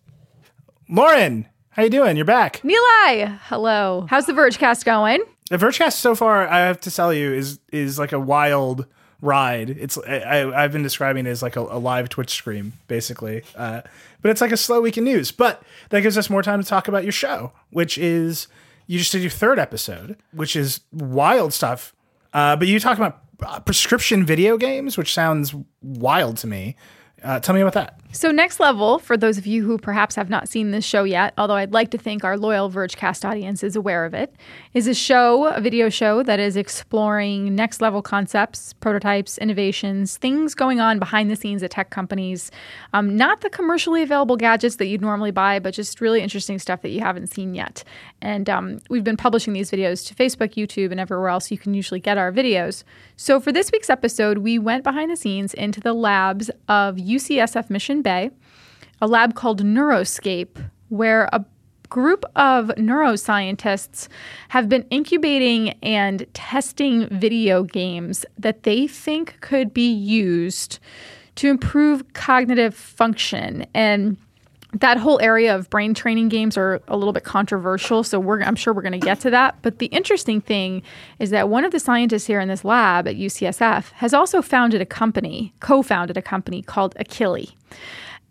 Lauren, how you doing? You're back. Nilay, hello. How's the Vergecast going? The Vergecast so far, I have to tell you, is is like a wild ride. It's I, I've been describing it as like a, a live Twitch stream, basically. Uh, but it's like a slow week in news. But that gives us more time to talk about your show, which is you just did your third episode, which is wild stuff. Uh, but you talk about uh, prescription video games, which sounds wild to me. Uh, tell me about that. So, Next Level, for those of you who perhaps have not seen this show yet, although I'd like to think our loyal Vergecast audience is aware of it, is a show, a video show that is exploring next level concepts, prototypes, innovations, things going on behind the scenes at tech companies. Um, not the commercially available gadgets that you'd normally buy, but just really interesting stuff that you haven't seen yet. And um, we've been publishing these videos to Facebook, YouTube, and everywhere else you can usually get our videos. So, for this week's episode, we went behind the scenes into the labs of UCSF Mission Bay, a lab called Neuroscape, where a group of neuroscientists have been incubating and testing video games that they think could be used to improve cognitive function and that whole area of brain training games are a little bit controversial, so we're, I'm sure we're going to get to that. But the interesting thing is that one of the scientists here in this lab at UCSF has also founded a company, co founded a company called Akili.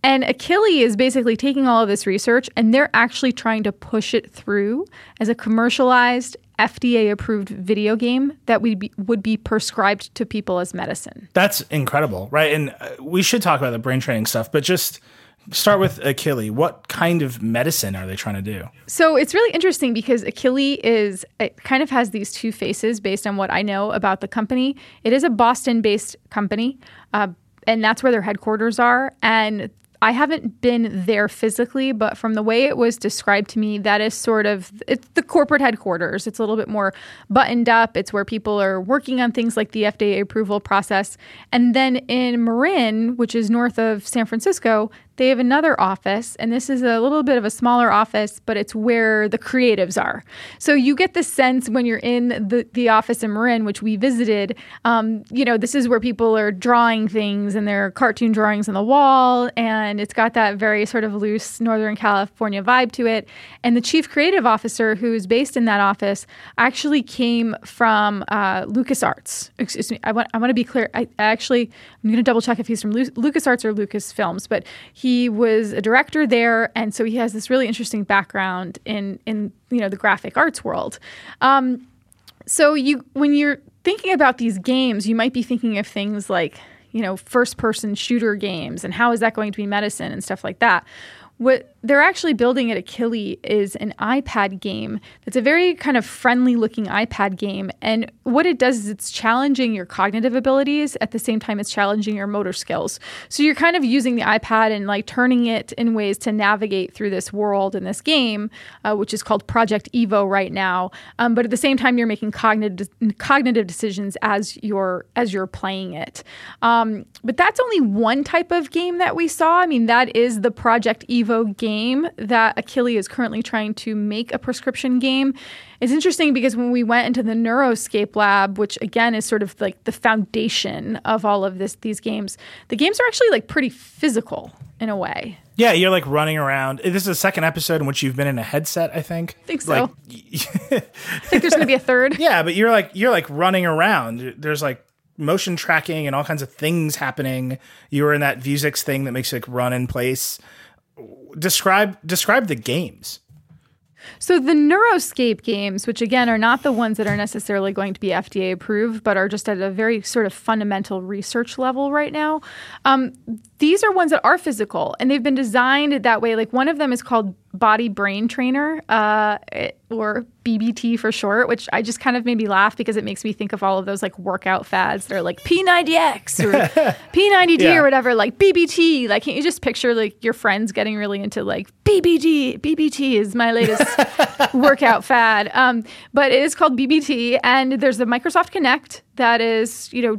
And Akili is basically taking all of this research and they're actually trying to push it through as a commercialized, FDA approved video game that would be, would be prescribed to people as medicine. That's incredible, right? And uh, we should talk about the brain training stuff, but just start with Akili. What kind of medicine are they trying to do? So it's really interesting because Akili is it kind of has these two faces based on what I know about the company. It is a Boston-based company, uh, and that's where their headquarters are. And I haven't been there physically, but from the way it was described to me, that is sort of it's the corporate headquarters. It's a little bit more buttoned up. It's where people are working on things like the FDA approval process. And then in Marin, which is north of San Francisco, they have another office, and this is a little bit of a smaller office, but it's where the creatives are. So you get the sense when you're in the, the office in Marin, which we visited, um, you know, this is where people are drawing things and there are cartoon drawings on the wall, and it's got that very sort of loose Northern California vibe to it. And the chief creative officer, who is based in that office, actually came from uh, LucasArts. Excuse me, I want, I want to be clear. I, actually, I'm going to double check if he's from Lu- LucasArts or Lucasfilms, but he he was a director there, and so he has this really interesting background in in you know the graphic arts world. Um, so you when you're thinking about these games, you might be thinking of things like you know first person shooter games and how is that going to be medicine and stuff like that. What they're actually building at Akili is an iPad game that's a very kind of friendly looking iPad game. And what it does is it's challenging your cognitive abilities at the same time it's challenging your motor skills. So you're kind of using the iPad and like turning it in ways to navigate through this world in this game, uh, which is called Project Evo right now. Um, but at the same time, you're making cognitive cognitive decisions as you're as you're playing it. Um, but that's only one type of game that we saw. I mean, that is the Project Evo game game that Akili is currently trying to make a prescription game. It's interesting because when we went into the Neuroscape lab, which again is sort of like the foundation of all of this these games, the games are actually like pretty physical in a way. Yeah, you're like running around. This is the second episode in which you've been in a headset, I think. I think so. Like, I think there's going to be a third. Yeah, but you're like you're like running around. There's like motion tracking and all kinds of things happening. You were in that Virtuix thing that makes you like run in place describe describe the games. So the Neuroscape games, which again are not the ones that are necessarily going to be FDA approved, but are just at a very sort of fundamental research level right now. Um, these are ones that are physical, and they've been designed that way. Like one of them is called Body Brain Trainer, uh, or BBT for short, which I just kind of made me laugh because it makes me think of all of those like workout fads. that are like P90X or P90D yeah. or whatever, like BBT. Like, can't you just picture like your friends getting really into like BBT? BBT is my latest workout fad. Um, but it is called BBT, and there's the Microsoft Kinect that is, you know,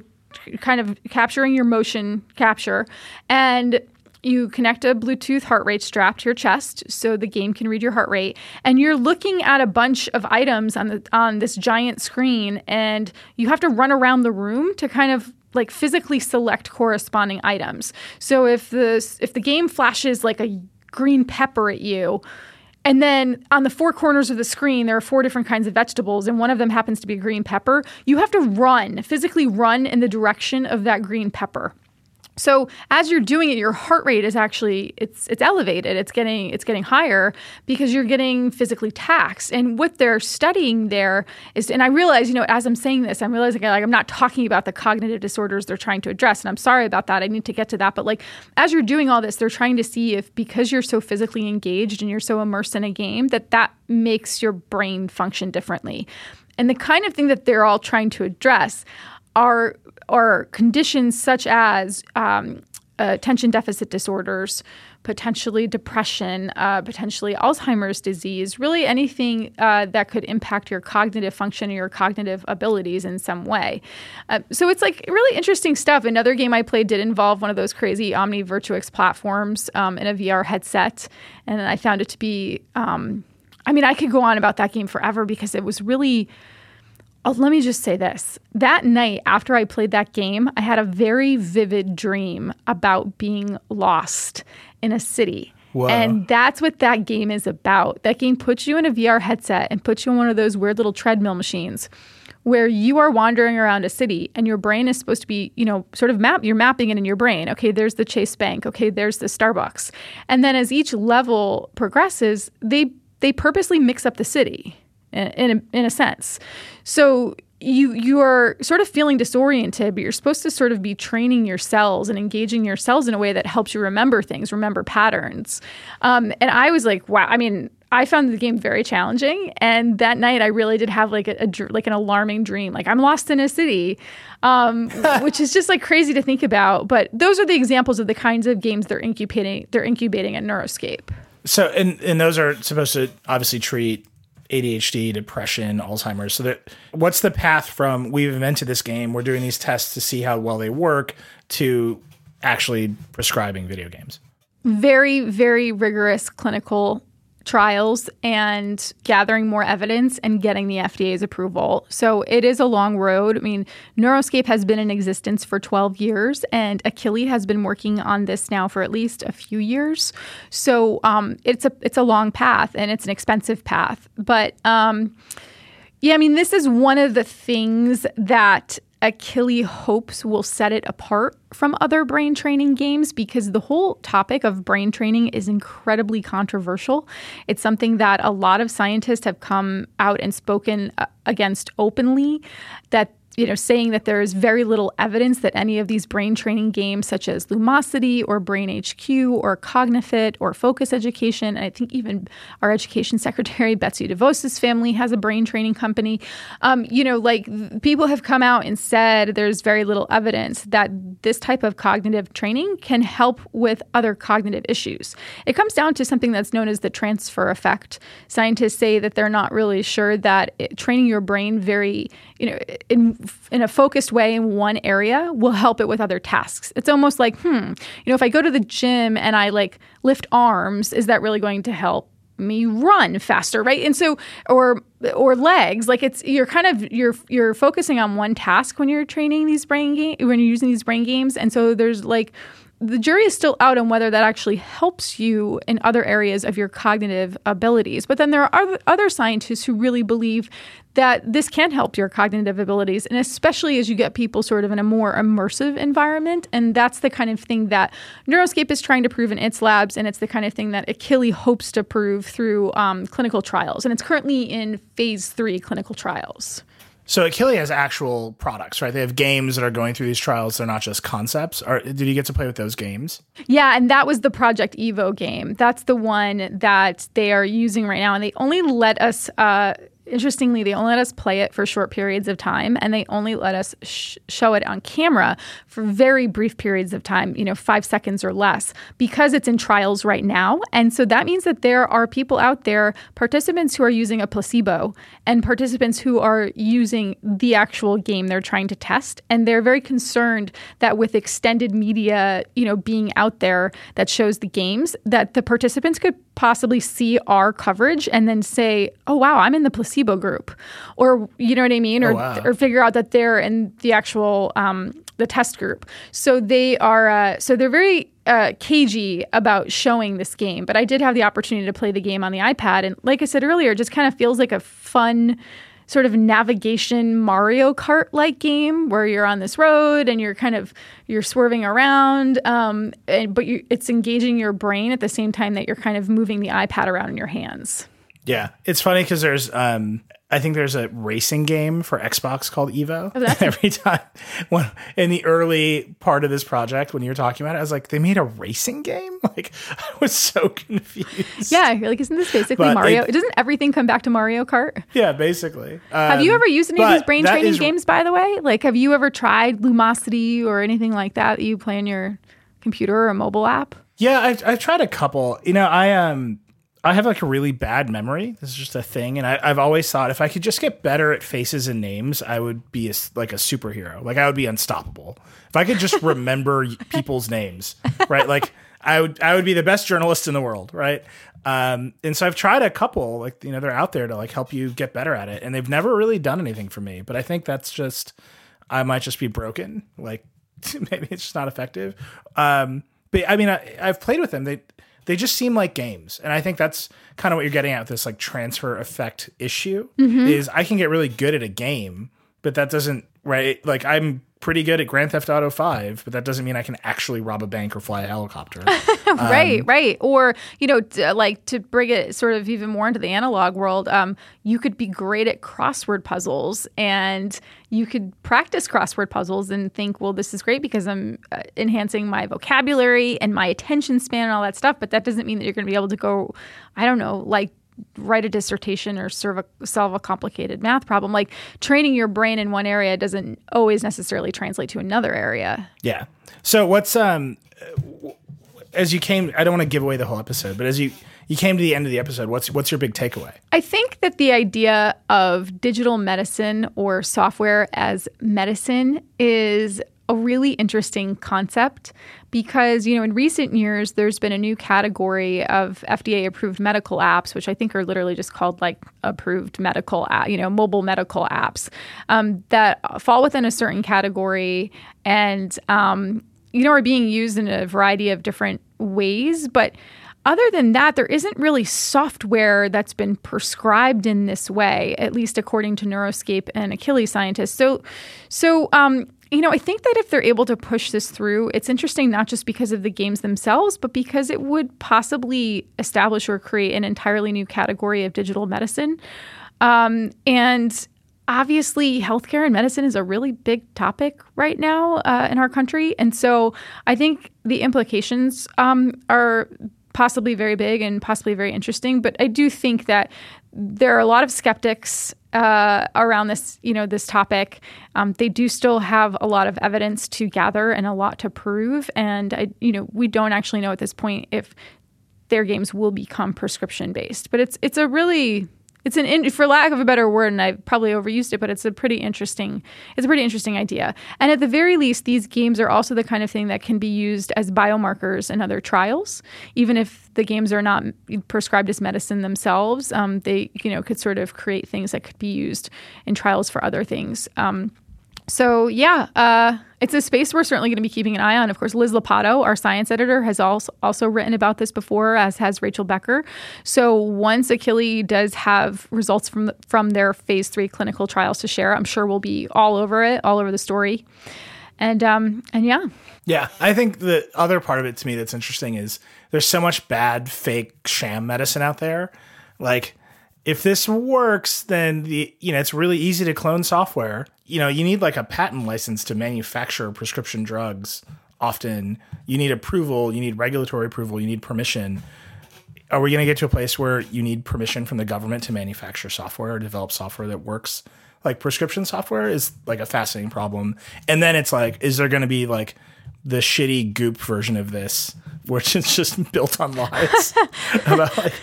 kind of capturing your motion capture. And you connect a Bluetooth heart rate strap to your chest so the game can read your heart rate. And you're looking at a bunch of items on the on this giant screen and you have to run around the room to kind of like physically select corresponding items. So if the if the game flashes like a green pepper at you, and then on the four corners of the screen, there are four different kinds of vegetables, and one of them happens to be green pepper. You have to run, physically run in the direction of that green pepper. So as you're doing it, your heart rate is actually it's it's elevated. It's getting it's getting higher because you're getting physically taxed. And what they're studying there is, and I realize, you know, as I'm saying this, I'm realizing like I'm not talking about the cognitive disorders they're trying to address. And I'm sorry about that. I need to get to that. But like as you're doing all this, they're trying to see if because you're so physically engaged and you're so immersed in a game that that makes your brain function differently. And the kind of thing that they're all trying to address are are conditions such as um, attention deficit disorders, potentially depression, uh, potentially Alzheimer's disease, really anything uh, that could impact your cognitive function or your cognitive abilities in some way. Uh, so it's like really interesting stuff. Another game I played did involve one of those crazy Omni Virtuix platforms um, in a VR headset, and I found it to be. Um, I mean, I could go on about that game forever because it was really Oh, let me just say this. That night after I played that game, I had a very vivid dream about being lost in a city. And that's what that game is about. That game puts you in a VR headset and puts you on one of those weird little treadmill machines where you are wandering around a city and your brain is supposed to be, you know, sort of map, you're mapping it in your brain. Okay, there's the Chase Bank. Okay, there's the Starbucks. And then as each level progresses, they they purposely mix up the city in a, in a sense. So you you are sort of feeling disoriented, but you're supposed to sort of be training your cells and engaging your cells in a way that helps you remember things, remember patterns. Um, and I was like, wow. I mean, I found the game very challenging, and that night I really did have like a, a like an alarming dream. Like I'm lost in a city, um, which is just like crazy to think about. But those are the examples of the kinds of games they're incubating. They're incubating at Neuroscape. So, and and those are supposed to obviously treat ADHD, depression, Alzheimer's. So that what's the path from we've invented this game, we're doing these tests to see how well they work to actually prescribing video games? Very, very rigorous clinical trials and gathering more evidence and getting the FDA's approval. So it is a long road. I mean, Neuroscape has been in existence for 12 years, and Akili has been working on this now for at least a few years. So um, it's a it's a long path and it's an expensive path. But um, yeah, I mean, this is one of the things that Akili hopes will set it apart from other brain training games because the whole topic of brain training is incredibly controversial. It's something that a lot of scientists have come out and spoken uh, against openly that you know, saying that there is very little evidence that any of these brain training games, such as Lumosity or Brain HQ or Cognifit or Focus Education, and I think even our education secretary, Betsy DeVos's family, has a brain training company. Um, you know, like people have come out and said there's very little evidence that this type of cognitive training can help with other cognitive issues. It comes down to something that's known as the transfer effect. Scientists say that they're not really sure that it, training your brain very, you know, in in a focused way in one area will help it with other tasks. It's almost like, hmm, you know, if I go to the gym and I like lift arms, is that really going to help me run faster, right? And so or or legs, like it's you're kind of you're you're focusing on one task when you're training these brain game when you're using these brain games. And so there's like the jury is still out on whether that actually helps you in other areas of your cognitive abilities. But then there are other scientists who really believe that this can help your cognitive abilities, and especially as you get people sort of in a more immersive environment. And that's the kind of thing that Neuroscape is trying to prove in its labs, and it's the kind of thing that Akili hopes to prove through um, clinical trials. And it's currently in phase three clinical trials. So Akili has actual products, right? They have games that are going through these trials. They're not just concepts. Did you get to play with those games? Yeah, and that was the Project Evo game. That's the one that they are using right now, and they only let us. Uh, interestingly, they only let us play it for short periods of time and they only let us sh- show it on camera for very brief periods of time, you know, five seconds or less, because it's in trials right now. And so that means that there are people out there, participants who are using a placebo and participants who are using the actual game they're trying to test. And they're very concerned that with extended media, you know, being out there that shows the games, that the participants could possibly see our coverage and then say, "Oh wow, I'm in the placebo group," or you know what I mean, or oh, wow. or figure out that they're in the actual um, the test group. So they are uh, so they're very uh, cagey about showing this game. But I did have the opportunity to play the game on the iPad, and like I said earlier, it just kind of feels like a fun sort of navigation Mario Kart like game where you're on this road and you're kind of you're swerving around, um, and, but you, it's engaging your brain at the same time that you're kind of moving the iPad around in your hands. Yeah, it's funny because there's um, I think there's a racing game for Xbox called Evo. Oh, Every time when in the early part of this project, when you were talking about it, I was like, they made a racing game. Like I was so confused. Yeah, you're like, isn't this basically But Mario? they- Doesn't everything come back to Mario Kart? yeah, basically. Have you Um, ever used any of these brain training is- games, by the way? Like, have you ever tried Lumosity or anything like that that you play on your computer or a mobile app? Yeah, I've, I've tried a couple. You know, I um I have like a really bad memory. This is just a thing, and I, I've always thought if I could just get better at faces and names, I would be a like a superhero. Like I would be unstoppable if I could just remember people's names. Right, like I would I would be the best journalist in the world. Right. Um, and so I've tried a couple, like you know, they're out there to like help you get better at it, and they've never really done anything for me. But I think that's just I might just be broken. Like maybe it's just not effective. Um, but I mean, I, I've played with them. They they just seem like games, and I think that's kind of what you're getting at with this like transfer effect issue. Mm-hmm. Is I can get really good at a game, but that doesn't right. Like I'm pretty good at Grand Theft Auto Five, but that doesn't mean I can actually rob a bank or fly a helicopter. right, right. Or, you know, t- like to bring it sort of even more into the analog world, um, you could be great at crossword puzzles and you could practice crossword puzzles and think, well, this is great because I'm uh, enhancing my vocabulary and my attention span and all that stuff. But that doesn't mean that you're going to be able to go, I don't know, like write a dissertation or serve a, solve a complicated math problem. Like training your brain in one area doesn't always necessarily translate to another area. Yeah. So what's um as you came I don't want to give away the whole episode, but as you you came to the end of the episode, what's what's your big takeaway? I think that the idea of digital medicine or software as medicine is a really interesting concept because you know in recent years there's been a new category of FDA approved medical apps which I think are literally just called like approved medical app, you know mobile medical apps um, that fall within a certain category and um, you know are being used in a variety of different ways but other than that, there isn't really software that's been prescribed in this way, at least according to Neuroscape and Akili's scientists. So, so um, you know, I think that if they're able to push this through, it's interesting not just because of the games themselves, but because it would possibly establish or create an entirely new category of digital medicine. Um, and obviously healthcare and medicine is a really big topic right now uh, in our country and so i think the implications um, are possibly very big and possibly very interesting but i do think that there are a lot of skeptics uh, around this you know this topic. Um, they do still have a lot of evidence to gather and a lot to prove and I, you know we don't actually know at this point if their games will become prescription based but it's it's a really it's an in, for lack of a better word and i probably overused it but it's a pretty interesting it's a pretty interesting idea. And at the very least these games are also the kind of thing that can be used as biomarkers in other trials. Even if the games are not prescribed as medicine themselves um, they you know could sort of create things that could be used in trials for other things. Um, so yeah, uh, it's a space we're certainly going to be keeping an eye on. Of course, Liz Lopatto, our science editor, has also also written about this before, as has Rachel Becker. So once Akili does have results from the, from their phase three clinical trials to share, I'm sure we'll be all over it, all over the story. And um, and yeah, Yeah, I think the other part of it to me that's interesting is there's so much bad fake sham medicine out there. Like if this works, then the you know it's really easy to clone software. You know, you need like a patent license to manufacture prescription drugs. Often, you need approval, you need regulatory approval, you need permission. Are we going to get to a place where you need permission from the government to manufacture software or develop software that works? Like prescription software is like a fascinating problem. And then it's like, is there going to be like the shitty goop version of this, which is just built on lies about like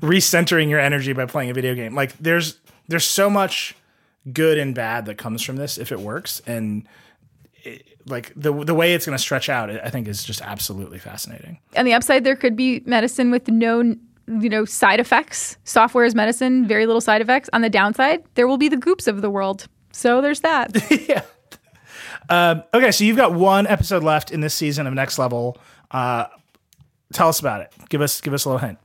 recentering your energy by playing a video game? Like there's there's so much good and bad that comes from this if it works, and it, like the the way it's going to stretch out, I think is just absolutely fascinating. on the upside, there could be medicine with no, you know, side effects. Software is medicine, very little side effects. On the downside, there will be the goops of the world. So there's that. yeah. Um, okay, so you've got one episode left in this season of Next Level. Uh, tell us about it. Give us give us a little hint.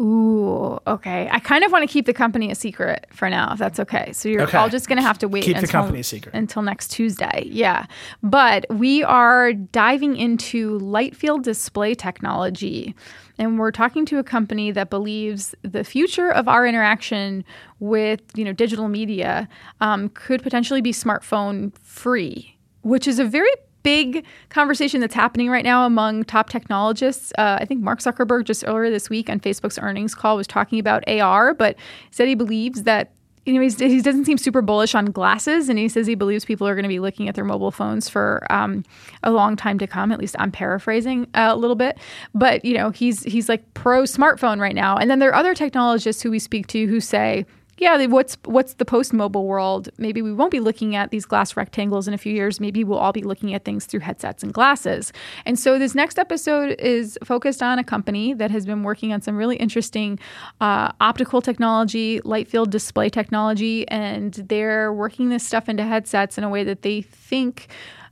Ooh, okay. I kind of want to keep the company a secret for now, if that's okay. So you're Okay. all just going to have to wait Keep the until, company a secret. until next Tuesday. Yeah. But we are diving into light field display technology. And we're talking to a company that believes the future of our interaction with, you know, digital media um, could potentially be smartphone free, which is a very big conversation that's happening right now among top technologists. Uh, I think Mark Zuckerberg just earlier this week on Facebook's earnings call was talking about AR, but said he believes that. You know, he doesn't seem super bullish on glasses, and he says he believes people are going to be looking at their mobile phones for um, a long time to come. At least I'm paraphrasing uh, a little bit, but you know, he's he's like pro smartphone right now. And then there are other technologists who we speak to who say, yeah, what's what's the post mobile world? Maybe we won't be looking at these glass rectangles in a few years. Maybe we'll all be looking at things through headsets and glasses. And so this next episode is focused on a company that has been working on some really interesting uh, optical technology, light field display technology, and they're working this stuff into headsets in a way that they think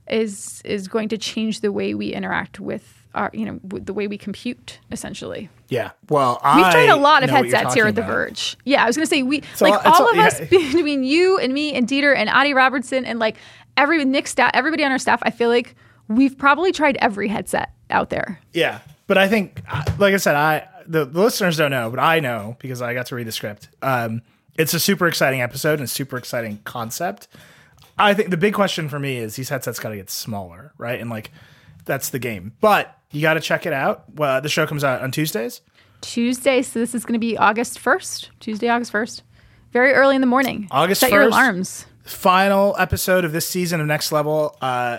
is is going to change the way we interact with our, you know, the way we compute essentially. Yeah. Well, We've I tried a lot of know what you're headsets here at The about. Verge. Yeah, I was going to say we a like it's all a- of us yeah. between you and me and Dieter and Adi Robertson and like every Nick staff, everybody on our staff. I feel like we've probably tried every headset out there. Yeah, but I think, like I said, I the, the listeners don't know, but I know because I got to read the script. Um, it's a super exciting episode and a super exciting concept. I think the big question for me is these headsets got to get smaller, right? And like that's the game. But you got to check it out. Well, the show comes out on Tuesdays. Tuesday, so this is going to be August first. Tuesday, August first. Very early in the morning. August Set your alarms. Final episode of this season of Next Level, uh,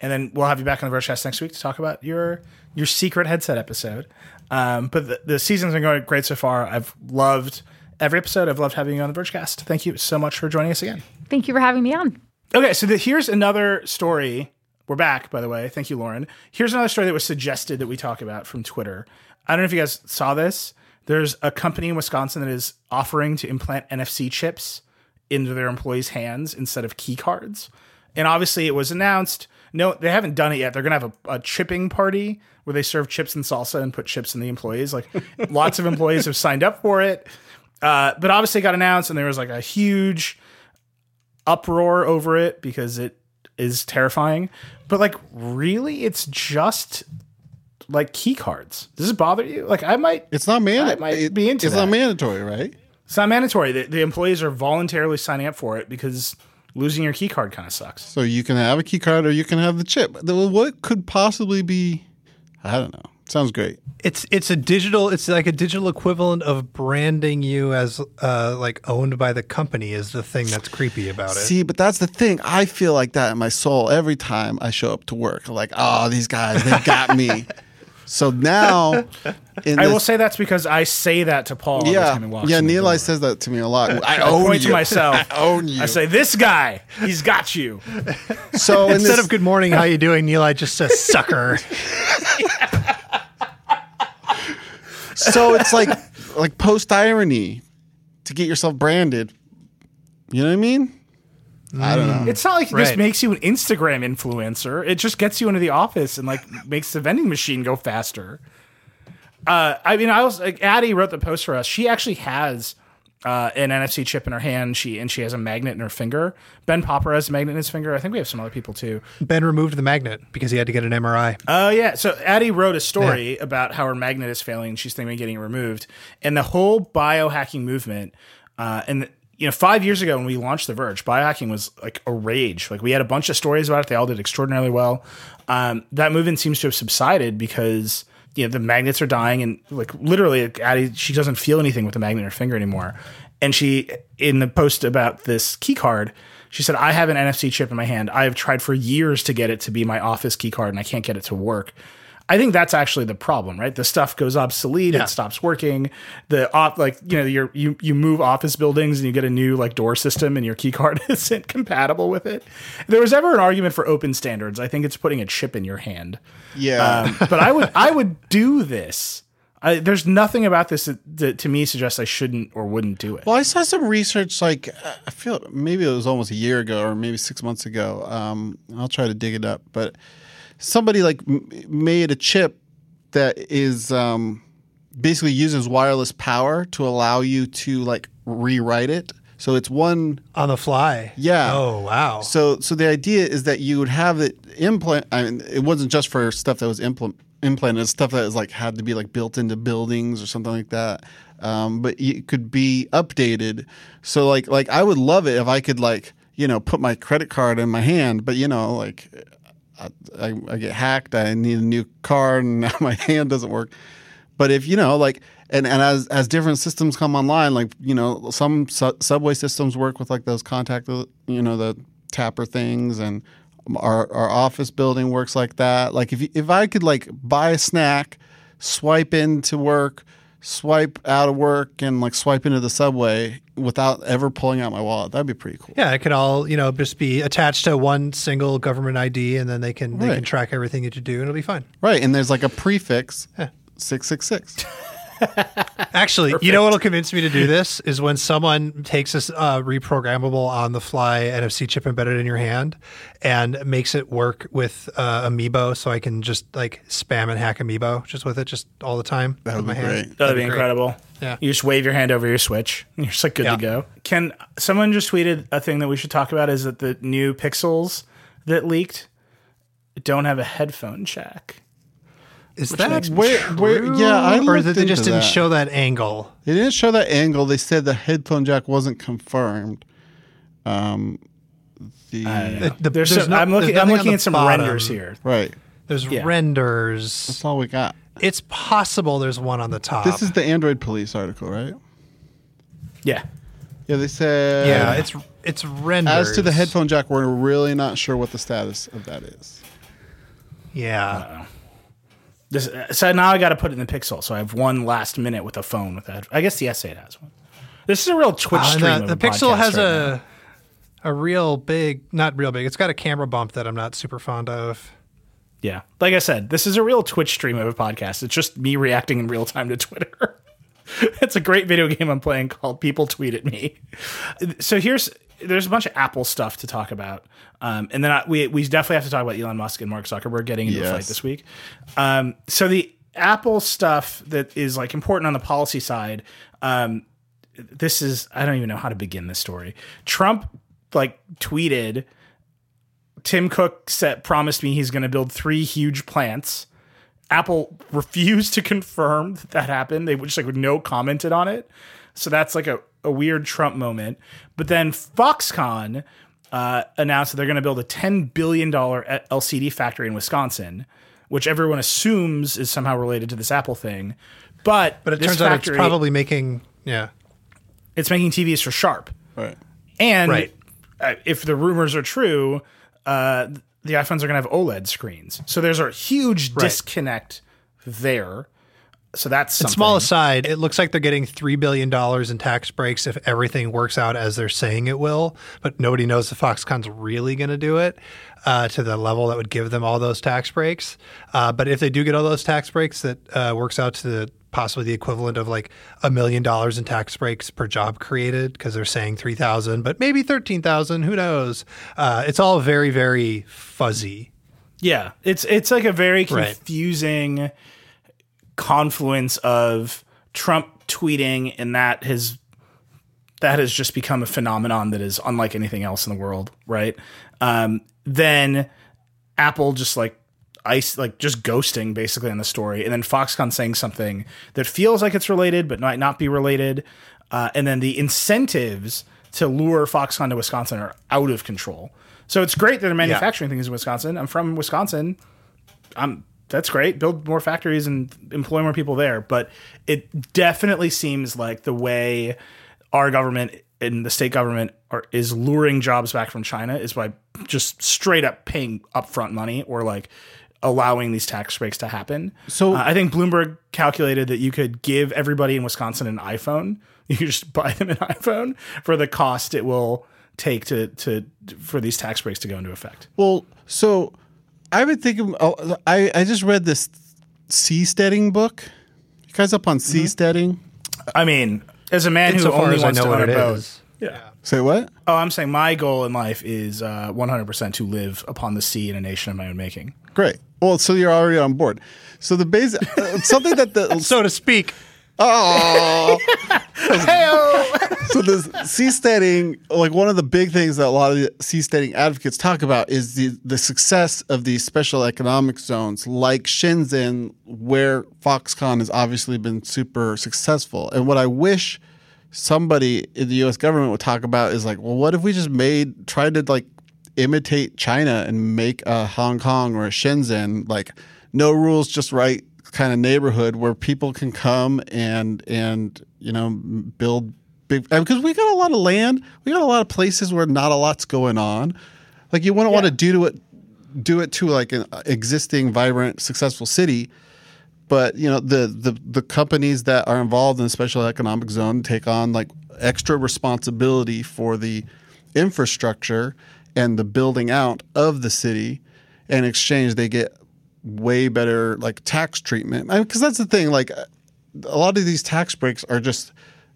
and then we'll have you back on the Vergecast next week to talk about your your secret headset episode. Um, but the, the season's been going great so far. I've loved every episode. I've loved having you on the Vergecast. Thank you so much for joining us again. Thank you for having me on. Okay, so the, here's another story. We're back, by the way. Thank you, Lauren. Here's another story that was suggested that we talk about from Twitter. I don't know if you guys saw this. There's a company in Wisconsin that is offering to implant NFC chips into their employees' hands instead of key cards. And obviously, it was announced. No, they haven't done it yet. They're going to have a, a chipping party where they serve chips and salsa and put chips in the employees. Like lots of employees have signed up for it. Uh, but obviously, it got announced, and there was like a huge uproar over it because it is terrifying. But like, really, it's just like key cards. Does this bother you? Like, I might. It's not I mandatory. might be into It's that. not mandatory, right? It's not mandatory. The, the employees are voluntarily signing up for it because losing your key card kind of sucks. So you can have a key card or you can have the chip. The- What could possibly be? I don't know. Sounds great. It's it's a digital. It's like a digital equivalent of branding you as uh, like owned by the company is the thing that's creepy about it. See, but that's the thing. I feel like that in my soul every time I show up to work. Like, oh, these guys, they got me. so now, in I this, will say that's because I say that to Paul. every yeah, time he walks yeah. Neil door. says that to me a lot. I I own point you. to myself. I own you. I say, "This guy, he's got you." so in Instead this, of good morning, how you doing, Nilay? I just says sucker. so it's like like post irony to get yourself branded. You know what I mean? I don't know. It's not like this makes you an Instagram influencer. It just gets you into the office and like makes the vending machine go faster. Uh, I mean, I was like, Adi wrote the post for us. She actually has uh, an NFC chip in her hand. She and she has a magnet in her finger. Ben Popper has a magnet in his finger. I think we have some other people too. Ben removed the magnet because he had to get an MRI. Oh yeah. So Adi wrote a story about how her magnet is failing. and She's thinking of getting it removed, and the whole biohacking movement. Uh, and you know, five years ago when we launched The Verge, biohacking was like a rage. Like we had a bunch of stories about it. They all did extraordinarily well. Um, that movement seems to have subsided because you know the magnets are dying, and like literally, Adi she doesn't feel anything with the magnet in her finger anymore. And she in the post about this key card. She said, I have an NFC chip in my hand. I have tried for years to get it to be my office key card and I can't get it to work. I think that's actually the problem, right? The stuff goes obsolete, Yeah. it stops working. The op, like you know, you you you move office buildings and you get a new like door system, and your key card isn't compatible with it. If there was ever an argument for open standards. I think it's putting a chip in your hand. yeah. Um, but I would I would do this. I, there's nothing about this that, that to me suggests I shouldn't or wouldn't do it. Well, I saw some research. Like uh, I feel maybe it was almost a year ago, or maybe six months ago. Um, I'll try to dig it up. But somebody like m- made a chip that is um, basically uses wireless power to allow you to like rewrite it. So it's one On the fly. Yeah. Oh wow. So, so the idea is that you would have it implant. I mean, it wasn't just for stuff that was implement, implanted; it's stuff that was like had to be like built into buildings or something like that. Um, but it could be updated. So, like, like I would love it if I could like you know put my credit card in my hand, but you know like I, I, get hacked, I need a new card, and now my hand doesn't work. But if you know, like, and, and as as different systems come online, like you know, some su- subway systems work with like those contact, uh, you know, the tapper things, and our our office building works like that. Like if if I could like buy a snack, swipe into work, swipe out of work, and like swipe into the subway without ever pulling out my wallet, that'd be pretty cool. yeah, it could all you know just be attached to one single government ID, and then they can they can track everything that you do, and it'll be fine. Right, and there's like a prefix, six six six. Actually, you know what'll convince me to do this is when someone takes this uh, reprogrammable on the fly NFC chip embedded in your hand and makes it work with uh, Amiibo, so I can just like spam and hack Amiibo just with it, just all the time. That with would my be hand. great. That'd be great. incredible. Yeah. You just wave your hand over your Switch. And you're just like good Yeah. to go. Can someone just tweeted a thing that we should talk about is that the new Pixels that leaked don't have a headphone jack. Is that makes Where, where, yeah, I or that they just didn't that. show that angle? They didn't show that angle. They said the headphone jack wasn't confirmed. Um, the I don't know. The- the- There's there's some, no- I'm looking. I'm looking at some bottom. renders here. right. There's Yeah. renders. That's all we got. It's possible there's one on the top. This is the Android police article, right? Yeah. Yeah, they said. yeah, it's it's renders. As to the headphone jack, we're really not sure what the status of that is. Yeah. This, so now I got to put it in the Pixel. So I have one last minute with a phone with that. I guess the S8 has one. This is a real Twitch Uh, stream. the, the Pixel has right a now. a real big, not real big. It's got a camera bump that I'm not super fond of. Yeah. Like I said, this is a real Twitch stream of a podcast. It's just me reacting in real time to Twitter. it's a great video game I'm playing called People Tweet at Me. So here's there's a bunch of Apple stuff to talk about. Um, and then I, we we definitely have to talk about Elon Musk and Mark Zuckerberg getting into a Yes. fight this week. Um, so the Apple stuff that is like important on the policy side, um, this is I don't even know how to begin this story. Trump like tweeted Tim Cook said promised me he's going to build three huge plants. Apple refused to confirm that that happened. They just like no commented on it. So that's like a, a weird Trump moment. But then Foxconn uh, announced that they're going to build a $10 billion LCD factory in Wisconsin, which everyone assumes is somehow related to this Apple thing. But, But it this turns out it's probably making yeah. it's making TVs for Sharp. Right. And Right. uh, if the rumors are true, uh, the iPhones are going to have OLED screens. So there's a huge Right. disconnect there. So that's something. Small aside, it looks like they're getting three billion dollars in tax breaks if everything works out as they're saying it will. But nobody knows if Foxconn's really going to do it uh, to the level that would give them all those tax breaks. Uh, but if they do get all those tax breaks, that uh, works out to the, possibly the equivalent of like a million dollars in tax breaks per job created because they're saying three thousand, but maybe thirteen thousand. Who knows? Uh, it's all very very fuzzy. Yeah, it's it's like a very Right. confusing confluence of Trump tweeting and that has that has just become a phenomenon that is unlike anything else in the world, right? Um, then Apple just like ice like just ghosting basically on the story, and then Foxconn saying something that feels like it's related but might not be related, uh, and then the incentives to lure Foxconn to Wisconsin are out of control. So it's great that they're manufacturing things in Wisconsin. I'm from Wisconsin. I'm that's great. Build more factories and employ more people there. But it definitely seems like the way our government and the state government are is luring jobs back from China is by just straight up paying upfront money or like allowing these tax breaks to happen. So- Uh, I think Bloomberg calculated that you could give everybody in Wisconsin an iPhone. You just buy them an iPhone for the cost it will take to to for these tax breaks to go into effect. Well, so I would think thinking. oh, I I just read this seasteading book. You guys up on Mm-hmm. seasteading? I mean, as a man who Insofar only as I wants know to what own a boat. is. Yeah. Say what? Oh, I'm saying my goal in life is uh, 100% to live upon the sea in a nation of my own making. Great. Well, so you're already on board. So the base uh, something that the so to speak. oh so the seasteading, like one of the big things that a lot of the seasteading advocates talk about is the the success of these special economic zones, like Shenzhen, where Foxconn has obviously been super successful. And what I wish somebody in the U.S. government would talk about is like, well, what if we just made tried to like imitate China and make a Hong Kong or a Shenzhen like no rules, just right kind of neighborhood where people can come and and you know build big because we got a lot of land, we got a lot of places where not a lot's going on. Like you wouldn't want to do to it do it to like an existing vibrant successful city but you know the the the companies that are involved in the special economic zone take on like extra responsibility for the infrastructure and the building out of the city. In exchange, they get way better like tax treatment. Because that's the thing, like a lot of these tax breaks are just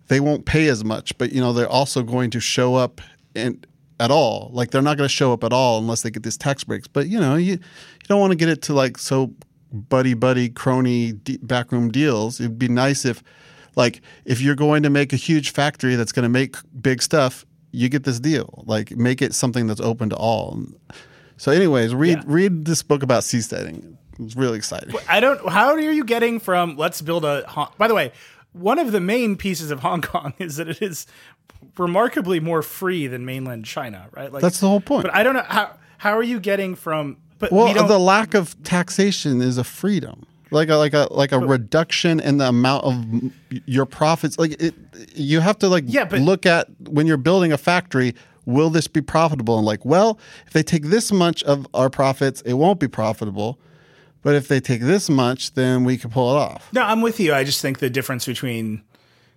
they won't pay as much, but you know they're also going to show up in at all. Like they're not going to show up at all unless they get these tax breaks. But you know you you don't want to get it to like so buddy buddy crony backroom deals. It'd be nice if like if you're going to make a huge factory that's going to make big stuff, you get this deal. Like make it something that's open to all. So, anyways, read Yeah. read this book about seasteading. It's really exciting. I don't. How are you getting from let's build a? Hon- By the way, one of the main pieces of Hong Kong is that it is remarkably more free than mainland China, right? Like That's the whole point. But I don't know how. How are you getting from? But Well, we the lack of taxation is a freedom, like a like a like a reduction in the amount of your profits. Like it, you have to like Yeah, but- look at when you're building a factory. Will this be profitable? And like, well, if they take this much of our profits, it won't be profitable. But if they take this much, then we can pull it off. No, I'm with you. I just think the difference between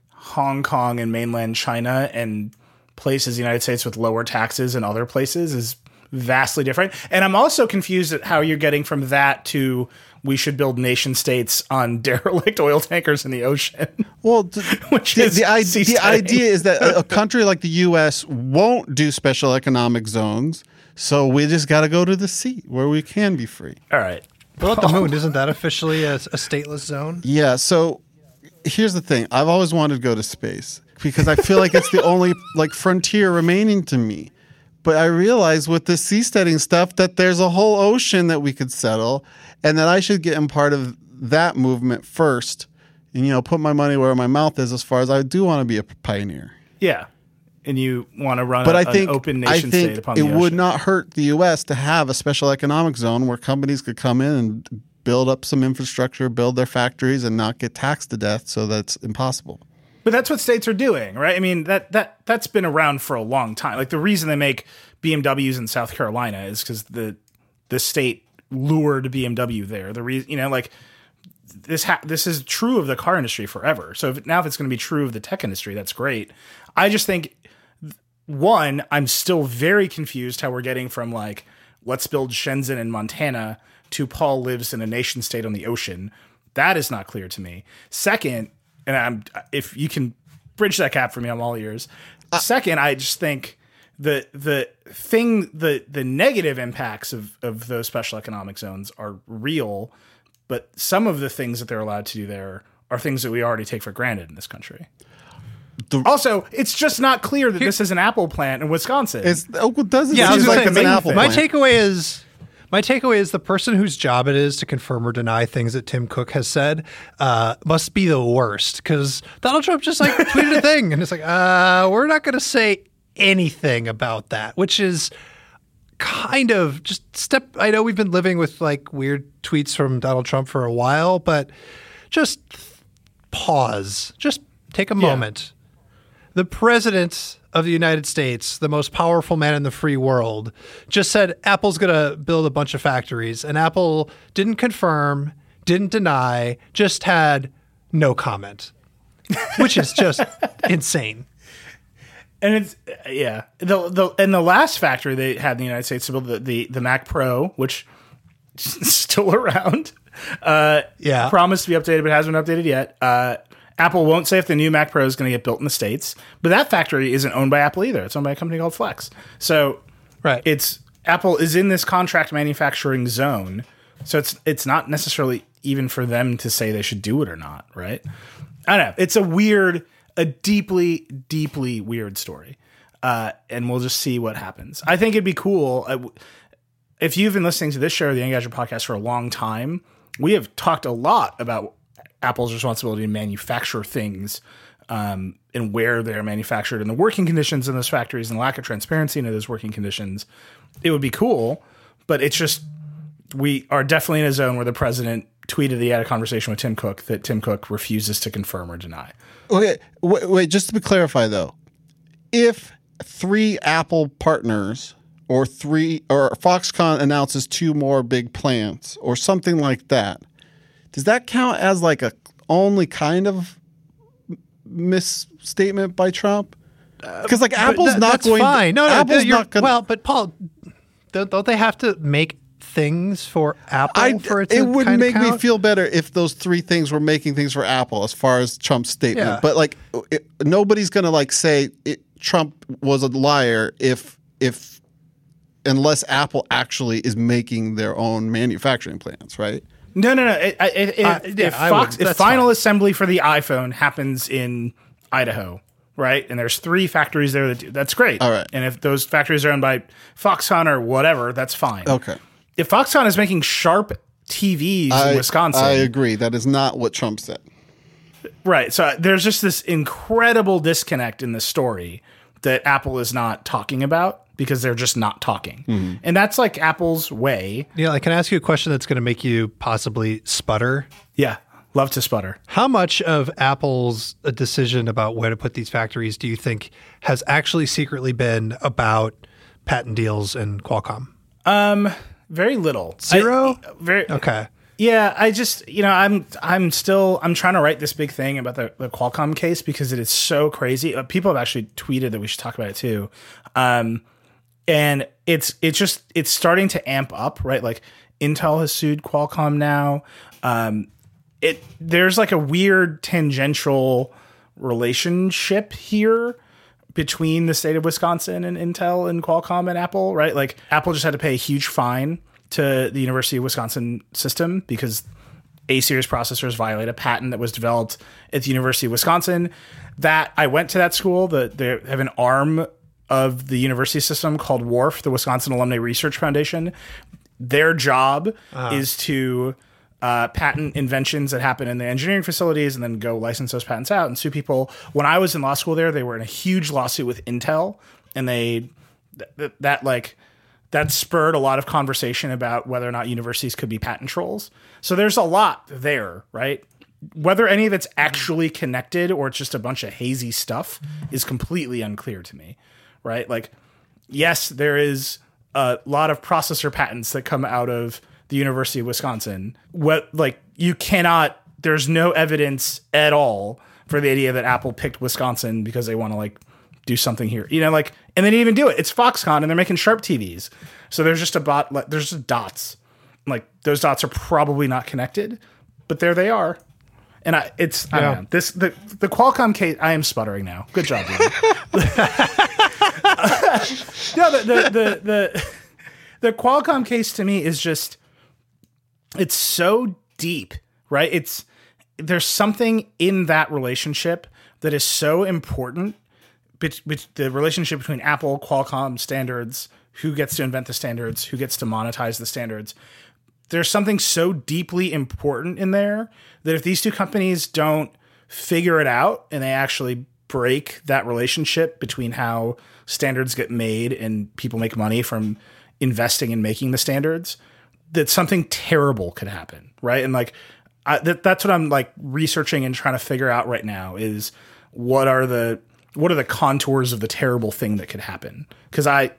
Hong Kong and mainland China and places in the United States with lower taxes and other places is vastly different. And I'm also confused at how you're getting from that to we should build nation states on derelict oil tankers in the ocean. Well, th- Which the, is the, i- the idea is that a, a country like the U.S. won't do special economic zones, so we just got to go to the sea where we can be free. All right. What about the moon? Isn't that officially a, a stateless zone? Yeah. So here's the thing: I've always wanted to go to space because I feel like it's the only like frontier remaining to me. But I realize with this seasteading stuff that there's a whole ocean that we could settle, and that I should get in part of that movement first, and you know, put my money where my mouth is as far as I do want to be a pioneer. Yeah. And you want to run But a, I think an open I nation think state upon it the ocean. It would not hurt the U.S. to have a special economic zone where companies could come in and build up some infrastructure, build their factories, and not get taxed to death. So that's impossible. But that's what states are doing, right? I mean that that that's been around for a long time. Like the reason they make BMWs in South Carolina is because the the state lured BMW there. The reason, you know, like this ha- this is true of the car industry forever. So if, now if it's going to be true of the tech industry, that's great. I just think one, I'm still very confused how we're getting from like let's build Shenzhen in Montana to Paul lives in a nation state on the ocean. That is not clear to me. Second, and I'm if you can bridge that gap for me, I'm all ears. Uh, Second, I just think the the thing the the negative impacts of of those special economic zones are real, but some of the things that they're allowed to do there are things that we already take for granted in this country. also, it's just not clear that this is an Apple plant in Wisconsin. It's oh, it doesn't Yeah, I was like say, it's an main Apple thing. My takeaway is my takeaway is the person whose job it is to confirm or deny things that Tim Cook has said uh, must be the worst because Donald Trump just like tweeted a thing and it's like, uh, we're not going to say anything about that, which is kind of just step. I know we've been living with like weird tweets from Donald Trump for a while, but just pause, just take a moment. The president of the United States, the most powerful man in the free world, just said Apple's going to build a bunch of factories. And Apple didn't confirm, didn't deny, just had no comment, which is just insane. and it's yeah the the and the last factory they had in the United States to build the the, the Mac Pro, which is still around. Uh, Yeah. promised to be updated, but hasn't been updated yet. Uh, Apple won't say if the new Mac Pro is going to get built in the states, but that factory isn't owned by Apple either. It's owned by a company called Flex. So Right. it's Apple is in this contract manufacturing zone So it's it's not necessarily even for them to say they should do it or not, right? I don't know. It's a weird, a deeply, deeply weird story, uh, and we'll just see what happens. I think it'd be cool uh, if you've been listening to this show, the Engadget podcast, for a long time. We have talked a lot about Apple's responsibility to manufacture things um, and where they're manufactured and the working conditions in those factories and lack of transparency into those working conditions. It would be cool, but it's just we are definitely in a zone where the president tweeted he had a conversation with Tim Cook that Tim Cook refuses to confirm or deny. Okay, wait, wait, just to clarify though, if three Apple partners or three or Foxconn announces two more big plants or something like that, does that count as like a only kind of misstatement by Trump? Uh, because like Apple's That- not that's going. fine. No, no, Apple's you're- not going. Well, but Paul, don't, don't they have to make things for Apple I, for it to would make me feel better if those three things were making things for Apple as far as Trump's statement. Yeah. But like, it, nobody's gonna like say it, Trump was a liar if if unless Apple actually is making their own manufacturing plants, right? No, no, no. It, it, it, Uh, if yeah, Fox, would- if final fine. assembly for the iPhone happens in Idaho, right, and there's three factories there that do, that's great. All right. And if those factories are owned by Foxconn or whatever, that's fine. Okay. If Foxconn is making sharp TVs I, in Wisconsin, I agree. That is not what Trump said. Right. So there's just this incredible disconnect in the story that Apple is not talking about because they're just not talking. Mm-hmm. And that's like Apple's way. Yeah, like, can I ask you a question that's going to make you possibly sputter? Yeah. Love to sputter. How much of Apple's uh, decision about where to put these factories do you think has actually secretly been about patent deals and Qualcomm? Um, Very little. Zero? I- very Okay. Yeah, I just you know I'm I'm still I'm trying to write this big thing about the, the Qualcomm case because it is so crazy. Uh, people have actually tweeted that we should talk about it too, um, and it's it's just it's starting to amp up, right? Like Intel has sued Qualcomm now. Um, it there's like a weird tangential relationship here between the state of Wisconsin and Intel and Qualcomm and Apple, right? Like Apple just had to pay a huge fine to the University of Wisconsin system because A series processors violate a patent that was developed at the University of Wisconsin. That I went to that school. The they have an arm of the university system called WARF, the Wisconsin Alumni Research Foundation. Their job is to uh, patent inventions that happen in the engineering facilities and then go license those patents out and sue people. When I was in law school there, they were in a huge lawsuit with Intel, and they th- th- that like that spurred a lot of conversation about whether or not universities could be patent trolls. So there's a lot there, right? Whether any of it's actually connected or it's just a bunch of hazy stuff is completely unclear to me, right? Like, yes, there is a lot of processor patents that come out of the University of Wisconsin. What like you cannot there's no evidence at all for the idea that Apple picked Wisconsin because they want to like do something here. You know, like and they didn't even do it. It's Foxconn and they're making sharp TVs. So there's just a bot like there's just dots. Like those dots are probably not connected, but there they are. And I it's I don't know. This the the Qualcomm case I am sputtering now. Good job. no, the the the the, the Qualcomm case to me is just it's so deep, right? It's there's something in that relationship that is so important. Bet, bet, the relationship between Apple, Qualcomm standards, who gets to invent the standards, who gets to monetize the standards. There's something so deeply important in there that if these two companies don't figure it out and they actually break that relationship between how standards get made and people make money from investing in making the standards, that something terrible could happen, right? And like I, that, that's what I'm like researching and trying to figure out right now is what are the what are the contours of the terrible thing that could happen? Because I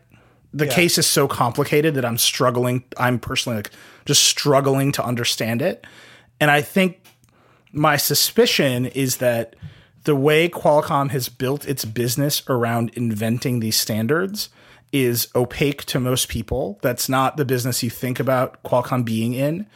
the case is so complicated that I'm struggling. I'm personally like just struggling to understand it, and I think my suspicion is that the way Qualcomm has built its business around inventing these standards is opaque to most people. That's not the business you think about Qualcomm being in.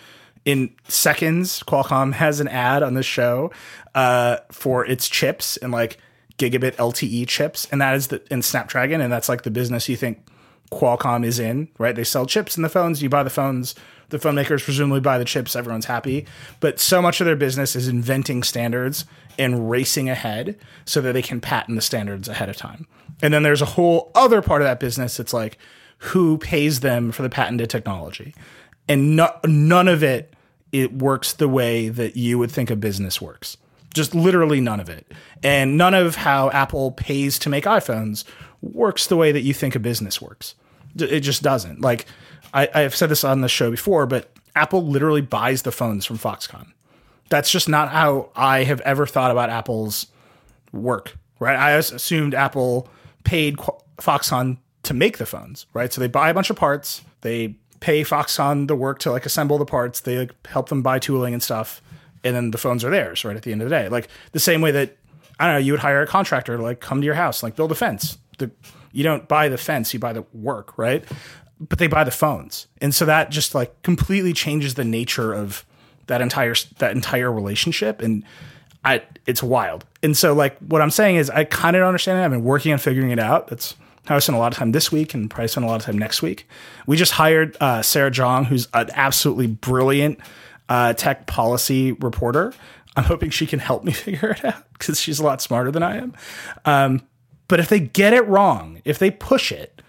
In seconds, Qualcomm has an ad on this show uh, for its chips and like gigabit LTE chips, and that is the in Snapdragon, and that's like the business you think Qualcomm is in, right? They sell chips in the phones. You buy the phones The phone makers presumably buy the chips, everyone's happy. But so much of their business is inventing standards and racing ahead so that they can patent the standards ahead of time. And then there's a whole other part of that business that's like who pays them for the patented technology. And no, none of it it works the way that you would think a business works. Just literally none of it. And none of how Apple pays to make iPhones works the way that you think a business works. It just doesn't. Like I, I've said this on the show before, but Apple literally buys the phones from Foxconn. That's just not how I have ever thought about Apple's work, right? I assumed Apple paid Foxconn to make the phones, right? So they buy a bunch of parts, they pay Foxconn the work to like assemble the parts, they like, help them buy tooling and stuff, and then the phones are theirs, right? At the end of the day, like the same way that I don't know, you would hire a contractor to like come to your house, like build a fence. The you don't buy the fence, you buy the work, right? But they buy the phones, and so that just like completely changes the nature of that entire that entire relationship, and I it's wild. And so like what I'm saying is I kind of don't understand it. I've been working on figuring it out. That's how I spent a lot of time this week and probably spend a lot of time next week. We just hired uh, Sarah Jeong, who's an absolutely brilliant uh, tech policy reporter. I'm hoping she can help me figure it out because she's a lot smarter than I am. Um, but if they get it wrong, if they push it,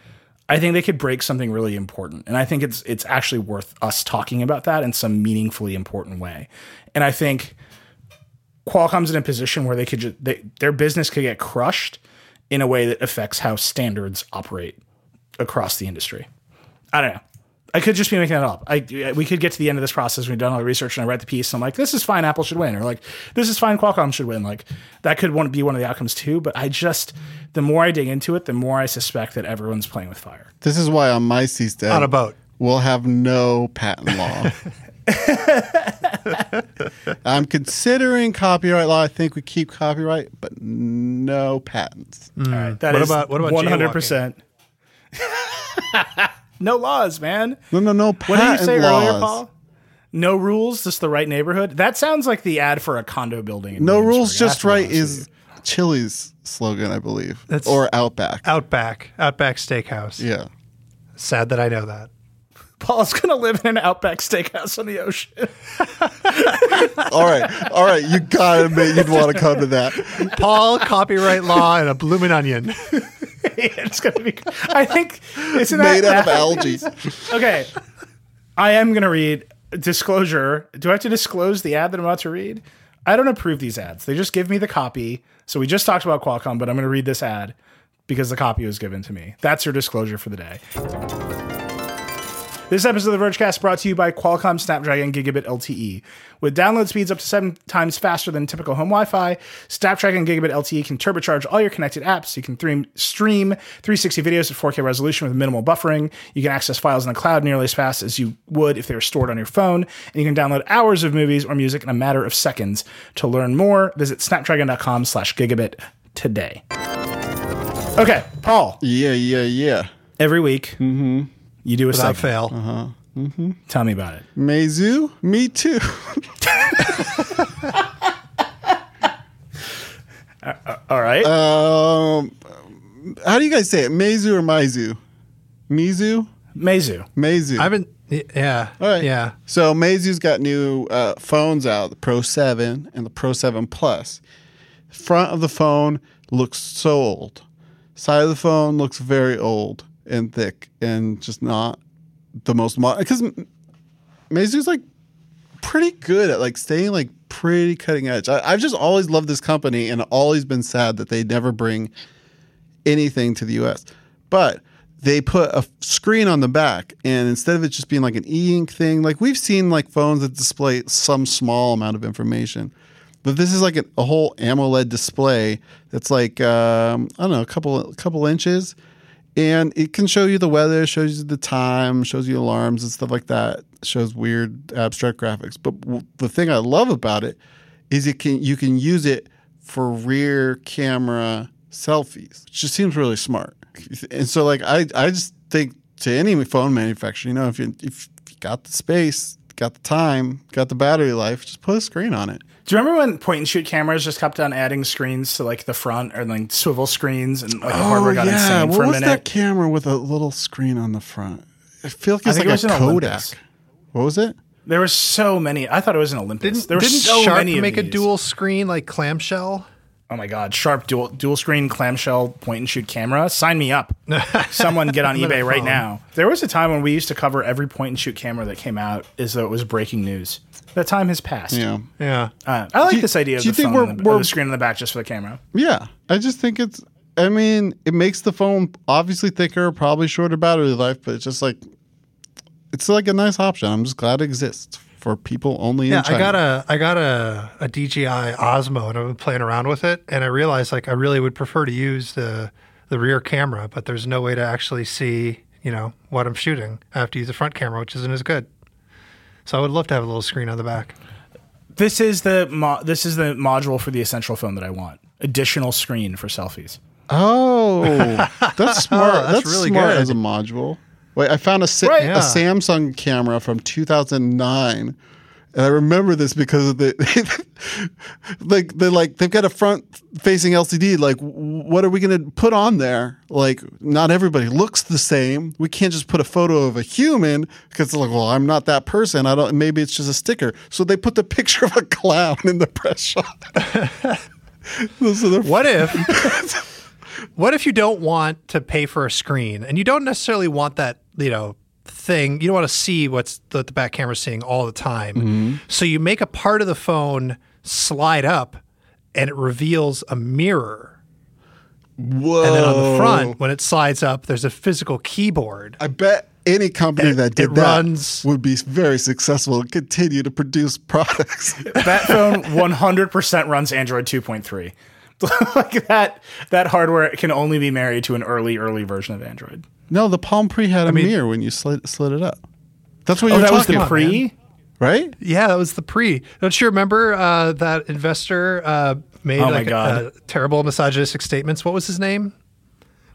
I think they could break something really important. And I think it's it's actually worth us talking about that in some meaningfully important way. And I think Qualcomm's in a position where they could just they, their business could get crushed in a way that affects how standards operate across the industry. I don't know. I could just be making that up. I we could get to the end of this process. We've done all the research, and I read the piece. And I'm like, this is fine. Apple should win, or like, this is fine. Qualcomm should win. Like, that could one, be one of the outcomes too. But I just, the more I dig into it, the more I suspect that everyone's playing with fire. This is why on my seastead On a boat. we'll have no patent law. I'm considering copyright law. I think we keep copyright, but no patents. All right, that What is about- what about 100. percent No laws, man. No, no, no What did you say laws. earlier, Paul? No rules, just the right neighborhood. That sounds like the ad for a condo building. No rules, just right is Chili's slogan, I believe, That's- or Outback. Outback, Outback Steakhouse. yeah. Sad that I know that. You. Paul's gonna live in an Outback Steakhouse on the ocean. All right, all right. You gotta admit you'd want to come to that. Paul, copyright law, and a blooming onion. it's gonna be. I think isn't Made that out of algae. Okay, I am gonna read disclosure. Do I have to disclose the ad that I'm about to read? I don't approve these ads. They just give me the copy. So we just talked about Qualcomm, but I'm gonna read this ad because the copy was given to me. That's your disclosure for the day. This episode of the Vergecast brought to you by Qualcomm Snapdragon Gigabit LTE. With download speeds up to seven times faster than typical home Wi-Fi, Snapdragon Gigabit LTE can turbocharge all your connected apps. You can stream, stream 360 videos at 4K resolution with minimal buffering. You can access files in the cloud nearly as fast as you would if they were stored on your phone. And you can download hours of movies or music in a matter of seconds. To learn more, visit snapdragon.com slash gigabit today. Okay, Paul, Yeah, yeah, yeah. every week mm-hmm. You do a Without segment. fail. Tell me about it. Meizu, me too. All right. Um, how do you guys say it? Meizu or Meizu? Mizu, Meizu. Meizu. I've been, yeah. All right. Yeah. So Meizu's got new uh, phones out, the Pro 7 and the Pro 7 Plus. Front of the phone looks so old. Side of the phone looks very old and thick and just not the most modern. Because Meizu's like pretty good at like staying like pretty cutting edge. I, I've just always loved this company and always been sad that they never bring anything to the US. But they put a screen on the back and instead of it just being like an e-ink thing, like we've seen like phones that display some small amount of information. But this is like a, a whole AMOLED display that's like um, I don't know, a couple a couple inches, and it can show you the weather, shows you the time, shows you alarms and stuff like that. Shows weird abstract graphics. But w- the thing I love about it is it can you can use it for rear camera selfies, which just seems really smart. And so like I I just think to any phone manufacturer, you know, if you if you got the space, got the time, got the battery life, just put a screen on it. Do you remember when point and shoot cameras just kept on adding screens to like the front or like swivel screens and like the oh, hardware got insane what for a was minute? that camera with a little screen on the front? I feel like I it's like it was a an Kodak. Olympus. What was it? There were so many. I thought it was an Olympus. Didn't, there were didn't so Sharp many of make a dual screen like clamshell? Oh my god, Sharp dual dual screen clamshell point and shoot camera. Sign me up. Someone get on eBay right now. There was a time when we used to cover every point and shoot camera that came out as though it was breaking news. That time has passed. Yeah. Yeah. Uh, I like you- this idea of do you the think phone we're- and the, we're- of the screen in the back just for the camera. Yeah. I just think it's, I mean, it makes the phone obviously thicker, probably shorter battery life, but it's just like, it's like a nice option. I'm just glad it exists for people only Yeah, in China. I got a I got a, a DJI Osmo and I've been playing around with it and I realized like I really would prefer to use the the rear camera, but there's no way to actually see, you know, what I'm shooting. I have to use the front camera, which isn't as good. So I would love to have a little screen on the back. This is the mo- this is the module for the essential phone that I want. Additional screen for selfies. Oh, that's smart. Oh, that's that's really smart good. as a module. Wait, I found a, Sa- Right. a Samsung camera from 2009. And I remember this because of the like they like they've got a front facing LCD. Like, what are we going to put on there? Like, not everybody looks the same. We can't just put a photo of a human because it's like, well, I'm not that person. I don't. Maybe it's just a sticker. So they put the picture of a clown in the press shot. What if What if you don't want to pay for a screen and you don't necessarily want that, you know, thing, you don't want to see what's the, the back camera seeing all the time. Mm-hmm. So you make a part of the phone slide up and it reveals a mirror. Whoa. And then on the front, when it slides up, there's a physical keyboard. I bet any company It- that did it that runs- would be very successful and continue to produce products. That phone 100% runs Android 2.3. like that that hardware can only be married to an early early version of Android. no, the Palm Pre had a mean- mirror when you slid, slid it up. That's what Oh, you're that was the about, pre. right? Yeah, that was the pre. Don't you remember uh, that investor uh, made Oh my like God. Uh, terrible misogynistic statements? What was his name?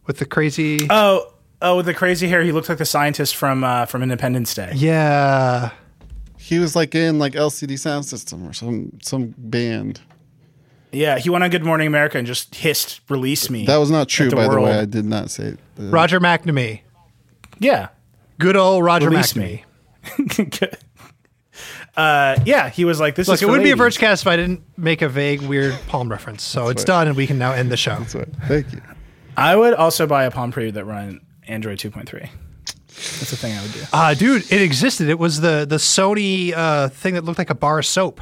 With the crazy. Oh, oh, with the crazy hair, he looked like the scientist from uh, from Independence Day. yeah. He was like in like LCD Sound System or some some band. Yeah, he went on Good Morning America and just hissed, "Release me." That was not true, at the by the way. I did not say it. Uh, Roger McNamee. Yeah. Good old Roger Release McNamee. me. uh, yeah, he was like, "This Look, is it for would be a ladies. Vergecast if I didn't make a vague, weird palm reference. So it's right. done, and we can now end the show. That's right. Thank you. I would also buy a Palm Pre that run Android 2.3. That's the thing I would do. Uh, dude, it existed. It was the the Sony uh, thing that looked like a bar of soap.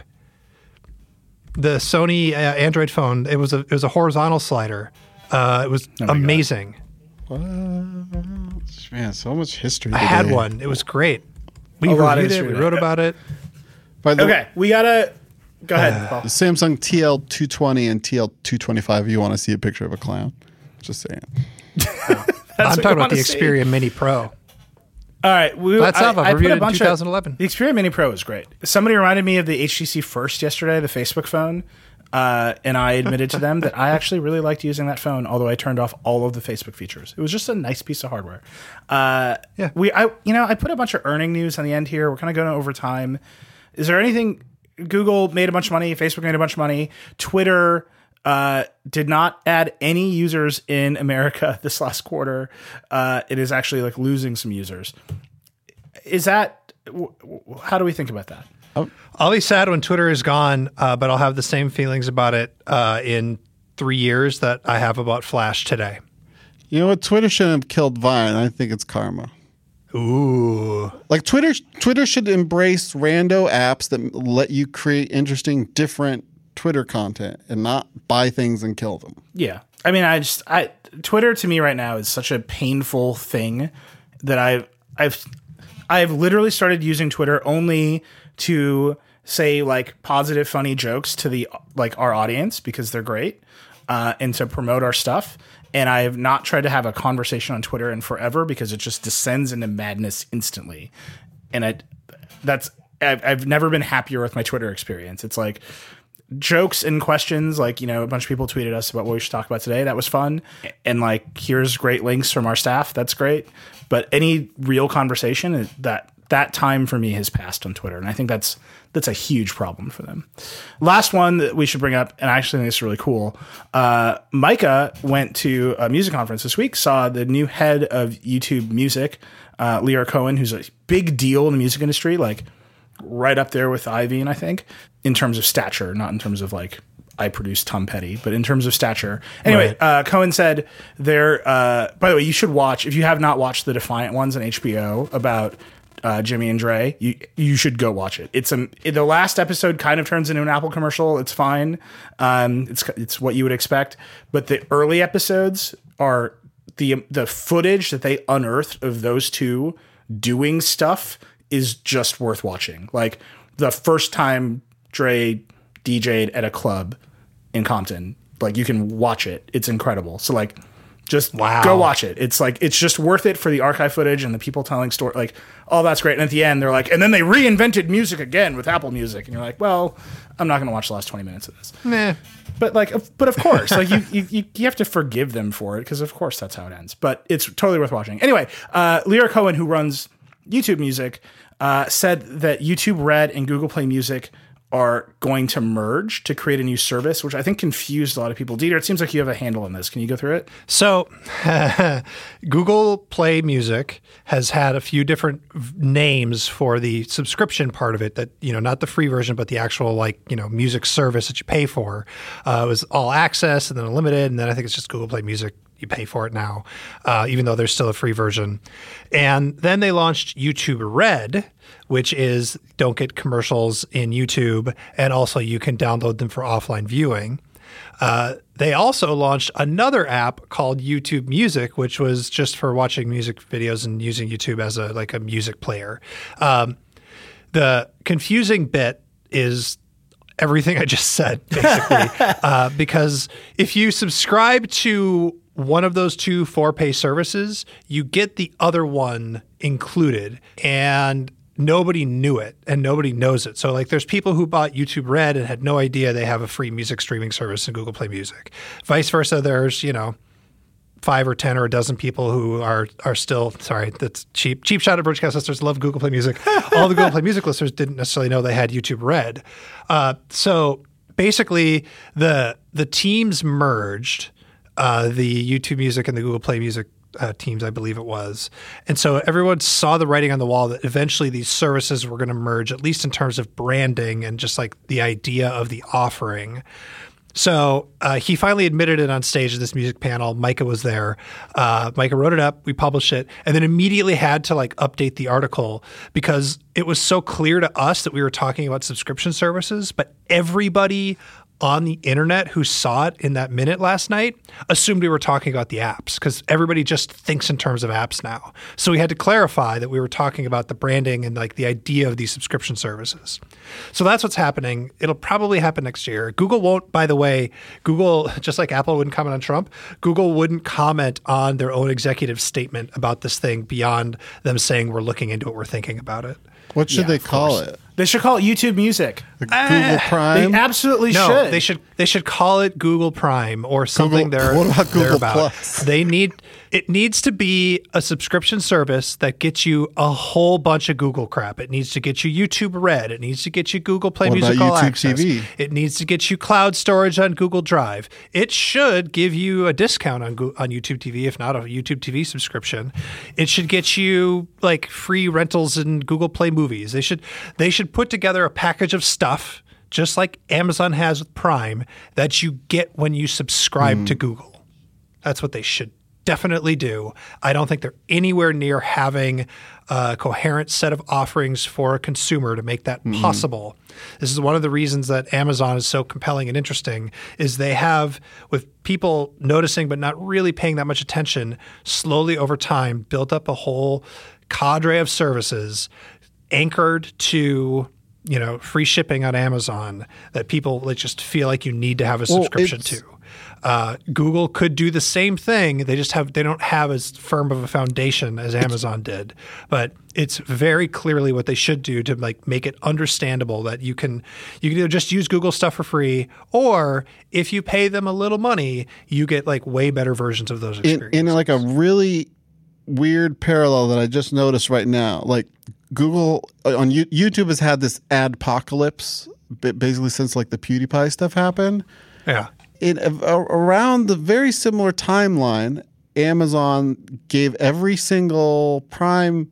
The Sony uh, Android phone. It was a it was a horizontal slider. Uh, it was Oh my God. amazing. Man, so much history. I had one. It was great. We A lot of reviewed it. We today. wrote about it. By the Okay, we gotta go ahead. Paul. the Samsung TL220 and TL225. If you want to see a picture of a clown, just saying. I'm talking about the wanna see. Xperia Mini Pro. All right, we, That's I. I've I put a bunch 2011. Of, the Xperia Mini Pro is great. Somebody reminded me of the HTC First yesterday, the Facebook phone, uh, and I admitted to them that I actually really liked using that phone. Although I turned off all of the Facebook features, it was just a nice piece of hardware. Uh, Yeah. we, I, you know, I put a bunch of earning news on the end here. We're kind of going over time. Is there anything? Google made a bunch of money. Facebook made a bunch of money. Twitter uh, did not add any users in America this last quarter. Uh, it is actually like losing some users. Is that w- w- how do we think about that? I'll be sad when Twitter is gone, uh, but I'll have the same feelings about it uh, in three years that I have about Flash today. You know what? Twitter shouldn't have killed Vine. I think it's karma. Ooh. Like Twitter, Twitter should embrace rando apps that let you create interesting, different Twitter content and not buy things and kill them. Yeah, I mean, I just I Twitter to me right now is such a painful thing that I've I've I've literally started using Twitter only to say like positive, funny jokes to the like our audience because they're great, uh, and to promote our stuff. And I have not tried to have a conversation on Twitter in forever because it just descends into madness instantly. And I, that's I've, I've never been happier with my Twitter experience. It's like jokes and questions like you know a bunch of people tweeted us about what we should talk about today. That was fun. And like here's great links from our staff. That's great. But any real conversation that that time for me has passed on Twitter, and I think that's that's a huge problem for them. Last one that we should bring up, and I actually think this is really cool. Uh, Micah went to a music conference this week, saw the new head of YouTube Music, uh, Lyor Cohen, who's a big deal in the music industry, like right up there with Iovine, I think, in terms of stature, not in terms of like I produce Tom Petty, but in terms of stature. Anyway, Right. uh, Cohen said there. Uh, by the way, you should watch if you have not watched the Defiant ones on HBO about uh, Jimmy and Dre. You you should go watch it. It's a the last episode kind of turns into an Apple commercial. It's fine. Um, it's it's what you would expect, but the early episodes are the the footage that they unearthed of those two doing stuff is just worth watching. Like the first time Dre DJ'd at a club in Compton, like you can watch it. It's incredible. So like just Wow. go watch it. It's like it's just worth it for the archive footage and the people telling story like oh that's great. And at the end they're like and then they reinvented music again with Apple Music and you're like, well, I'm not going to watch the last 20 minutes of this. Meh. But like, but of course, like you, you, you- have to forgive them for it because of course that's how it ends. But it's totally worth watching. Anyway, uh, Lyor Cohen, who runs YouTube Music, uh, said that YouTube Red and Google Play Music are going to merge to create a new service, which I think confused a lot of people. Dieter, it seems like you have a handle on this. Can you go through it? So, Google Play Music has had a few different names for the subscription part of it. That you know, not the free version, but the actual like you know music service that you pay for. Uh, it was all access and then unlimited, and then I think it's just Google Play Music. You pay for it now, uh, even though there's still a free version. And then they launched YouTube Red, which is don't get commercials in YouTube, and also you can download them for offline viewing. Uh, they also launched another app called YouTube Music, which was just for watching music videos and using YouTube as a like a music player. Um, the confusing bit is everything I just said, basically, uh, because if you subscribe to one of those two for pay services, you get the other one included, and nobody knew it and nobody knows it. So, like, there's people who bought YouTube Red and had no idea they have a free music streaming service in Google Play Music. Vice versa, there's you know five or ten or a dozen people who are are still sorry that's cheap cheap shot at broadcast listeners love Google Play Music. All the Google Play Music listeners didn't necessarily know they had YouTube Red. Uh, so basically, the the teams merged. Uh, the YouTube Music and the Google Play Music uh, teams, I believe it was. And so everyone saw the writing on the wall that eventually these services were going to merge, at least in terms of branding and just like the idea of the offering. So uh, he finally admitted it on stage at this music panel. Micah was there. Uh, Micah wrote it up. We published it, and then immediately had to like update the article because it was so clear to us that we were talking about subscription services, but everybody on the internet who saw it in that minute last night assumed we were talking about the apps because everybody just thinks in terms of apps now. So we had to clarify that we were talking about the branding and like the idea of these subscription services. So that's what's happening. It'll probably happen next year. Google won't, by the way, Google, just like Apple wouldn't comment on Trump, Google wouldn't comment on their own executive statement about this thing beyond them saying we're looking into it, we're thinking about it. What should Yeah, they of call course. it? They should call it YouTube Music. Google ah, Prime. They absolutely No, should. they should they should call it Google Prime or something. Google- they're what about Google they're about. Plus? They need it needs to be a subscription service that gets you a whole bunch of Google crap. It needs to get you YouTube Red. It needs to get you Google Play What Music All Access. TV? It needs to get you cloud storage on Google Drive. It should give you a discount on Go- on YouTube TV, if not a YouTube TV subscription. It should get you like free rentals in Google Play Movies. They should they should put together a package of stuff just like Amazon has with Prime that you get when you subscribe hmm. to Google. That's what they should definitely do. I don't think they're anywhere near having a coherent set of offerings for a consumer to make that mm-hmm. possible. This is one of the reasons that Amazon is so compelling and interesting is they have with people noticing but not really paying that much attention slowly over time built up a whole cadre of services anchored to you know free shipping on Amazon that people like, just feel like you need to have a Well, subscription to. Uh, Google could do the same thing. They just have they don't have as firm of a foundation as Amazon did, but it's very clearly what they should do to like make it understandable that you can you can either just use Google stuff for free, or if you pay them a little money, you get like way better versions of those in, experiences. in like a really weird parallel that I just noticed right now. Like Google uh, on You- YouTube has had this adpocalypse ba- basically since like the PewDiePie stuff happened. Yeah. In a, around the very similar timeline, Amazon gave every single Prime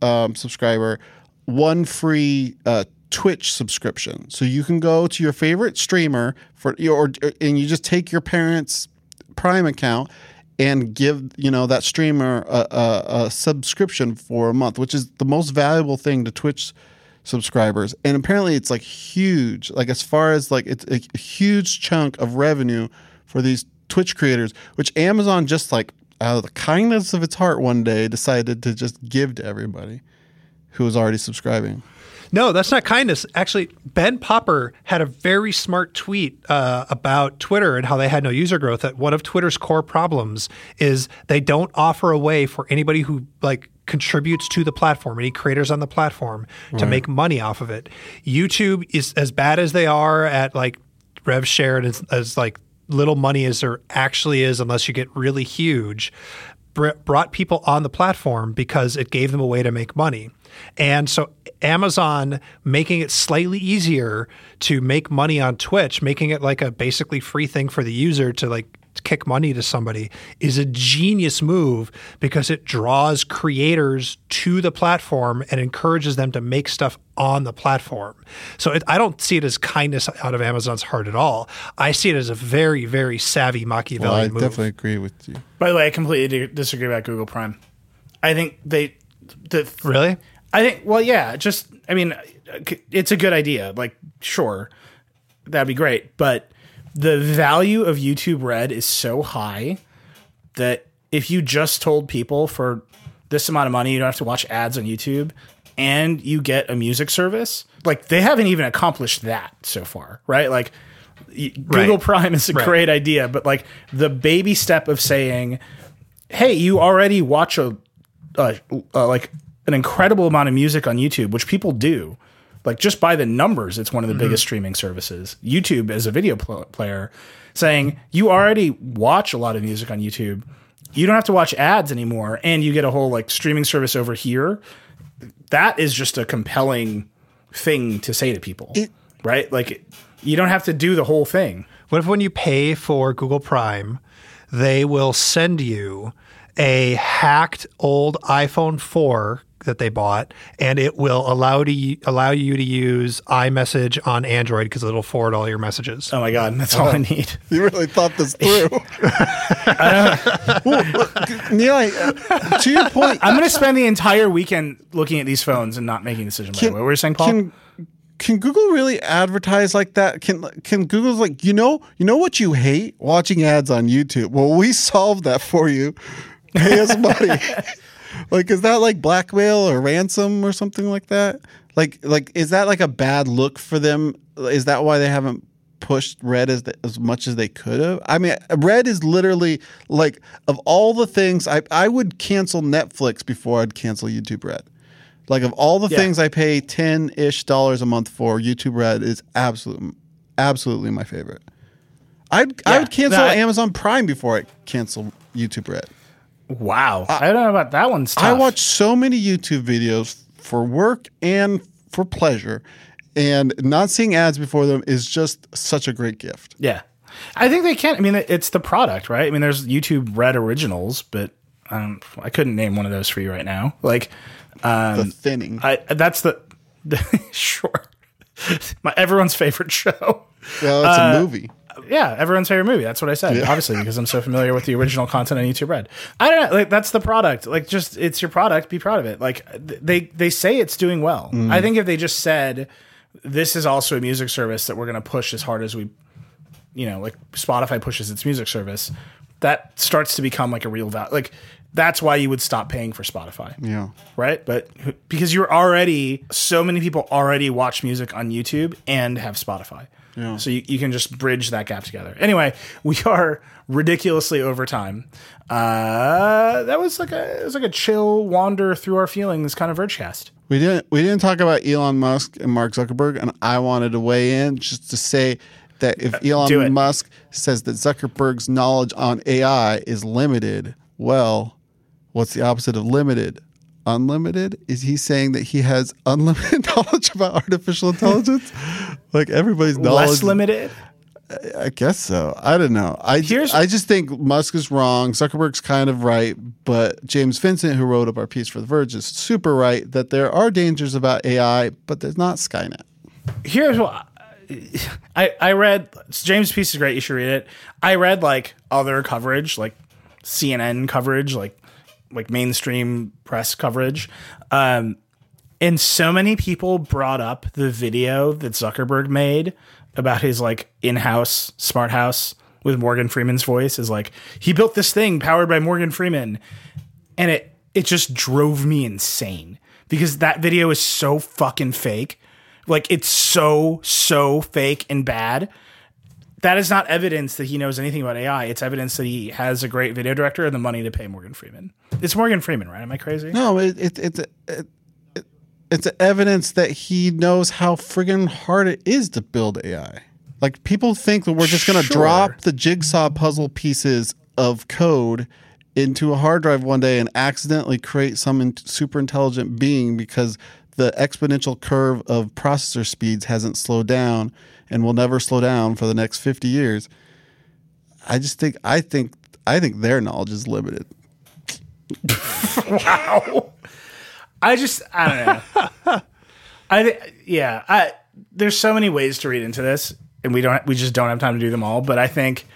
um, subscriber one free uh, Twitch subscription. So you can go to your favorite streamer for or and you just take your parents' Prime account and give you know that streamer a, a, a subscription for a month, which is the most valuable thing to Twitch subscribers. And apparently, it's like huge. Like as far as like it's a huge chunk of revenue for these Twitch creators, which Amazon just like out of the kindness of its heart one day decided to just give to everybody who was already subscribing. No, that's not kindness. Actually, Ben Popper had a very smart tweet uh, about Twitter and how they had no user growth. That one of Twitter's core problems is they don't offer a way for anybody who like contributes to the platform, any creators on the platform, to make money off of it. YouTube is as bad as they are at like rev share and as, as like little money as there actually is, unless you get really huge br- brought people on the platform because it gave them a way to make money. And so Amazon making it slightly easier to make money on Twitch, making it like a basically free thing for the user to like kick money to somebody is a genius move because it draws creators to the platform and encourages them to make stuff on the platform. So it, I don't see it as kindness out of Amazon's heart at all. I see it as a very, very savvy Well, I move. I definitely agree with you. By the way, I completely disagree about Google Prime. I think they, the Really? I think, well, yeah, just, I mean, uh, it's a good idea. Like, sure, that'd be great. But the value of YouTube Red is so high that if you just told people for this amount of money, you don't have to watch ads on YouTube and you get a music service, like, they haven't even accomplished that so far, right? Like, y- Google Right. Prime is a Right. great idea, but like the baby step of saying, hey, you already watch a, uh, uh, like an incredible amount of music on YouTube, which people do. Like just by the numbers, it's one of the mm-hmm. biggest streaming services. YouTube as a video pl- player, saying you already watch a lot of music on YouTube. You don't have to watch ads anymore, and you get a whole like streaming service over here. That is just a compelling thing to say to people, right? Like you don't have to do the whole thing. What if when you pay for Google Prime, they will send you a hacked old iPhone 4 that they bought, and it will allow to allow you to use iMessage on Android because it'll forward all your messages. Oh my god, that's all I need. You really thought this through. Nilay, I- uh, to your point, I'm going to spend the entire weekend looking at these phones and not making a decision. By the way. What were you saying, Paul? can can Google really advertise like that? Can can Google's like you know you know what you hate watching ads on YouTube? Well, we solved that for you. Pay us money. like, is that like blackmail or ransom or something like that? Like, like is that like a bad look for them? Is that why they haven't pushed Red as as much as they could have? I mean, Red is literally like of all the things I I would cancel Netflix before I'd cancel YouTube Red. Like of all the Yeah. things I pay ten ish dollars a month for, YouTube Red is absolutely absolutely my favorite. I'd I would cancel I- Amazon Prime before I cancel YouTube Red. Wow, I don't know about that one's tough. I watch so many YouTube videos for work and for pleasure, and not seeing ads before them is just such a great gift. Yeah, I think they can't. I mean, it's the product, right? I mean, there's YouTube Red Originals, but um, I couldn't name one of those for you right now. Like, the thinning. I that's the, the sure, my everyone's favorite show. well, it's uh, a movie. Yeah, everyone's favorite movie. That's what I said. Obviously, because I'm so familiar with the original content on YouTube Red. I don't know. Like that's the product. Like just it's your product. Be proud of it. Like they they say it's doing well. Mm. I think if they just said this is also a music service that we're going to push as hard as we, you know, like Spotify pushes its music service, that starts to become like a real value. Like that's why you would stop paying for Spotify Yeah. right? But because you're already so many people already watch music on YouTube and have Spotify. Yeah. So you, you can just bridge that gap together. Anyway, we are ridiculously over time. Uh, that was like a it was like a chill wander through our feelings kind of Vergecast. We didn't we didn't talk about Elon Musk and Mark Zuckerberg, and I wanted to weigh in just to say that if Uh. Elon Musk says that Zuckerberg's knowledge on AI is limited, well, what's the opposite of limited? Unlimited? Is he saying that he has unlimited knowledge about artificial intelligence? like everybody's knowledge. Less limited. I guess so. I don't know. I Here's- I just think Musk is wrong. Zuckerberg's kind of right, but James Vincent, who wrote up our piece for The Verge, is super right that there are dangers about AI, but there's not Skynet. here's what I I read. James' piece is great. You should read it. I read like other coverage, like CNN coverage, like like mainstream press coverage, um, and so many people brought up the video that Zuckerberg made about his like in-house smart house with Morgan Freeman's voice. Is like he built this thing powered by Morgan Freeman, and it it just drove me insane because that video is so fucking fake. Like it's so so fake and bad. That is not evidence that he knows anything about AI. It's evidence that he has a great video director and the money to pay Morgan Freeman. It's Morgan Freeman, right? Am I crazy? No, it, it, it's it, it, it's evidence that he knows how friggin' hard it is to build AI. Like people think that we're just going to Sure. drop the jigsaw puzzle pieces of code into a hard drive one day and accidentally create some in- super intelligent being because the exponential curve of processor speeds hasn't slowed down and will never slow down for the next 50 years. I just think I think I think their knowledge is limited. Wow. I just I don't know. I yeah, I there's so many ways to read into this and we don't we just don't have time to do them all, but I think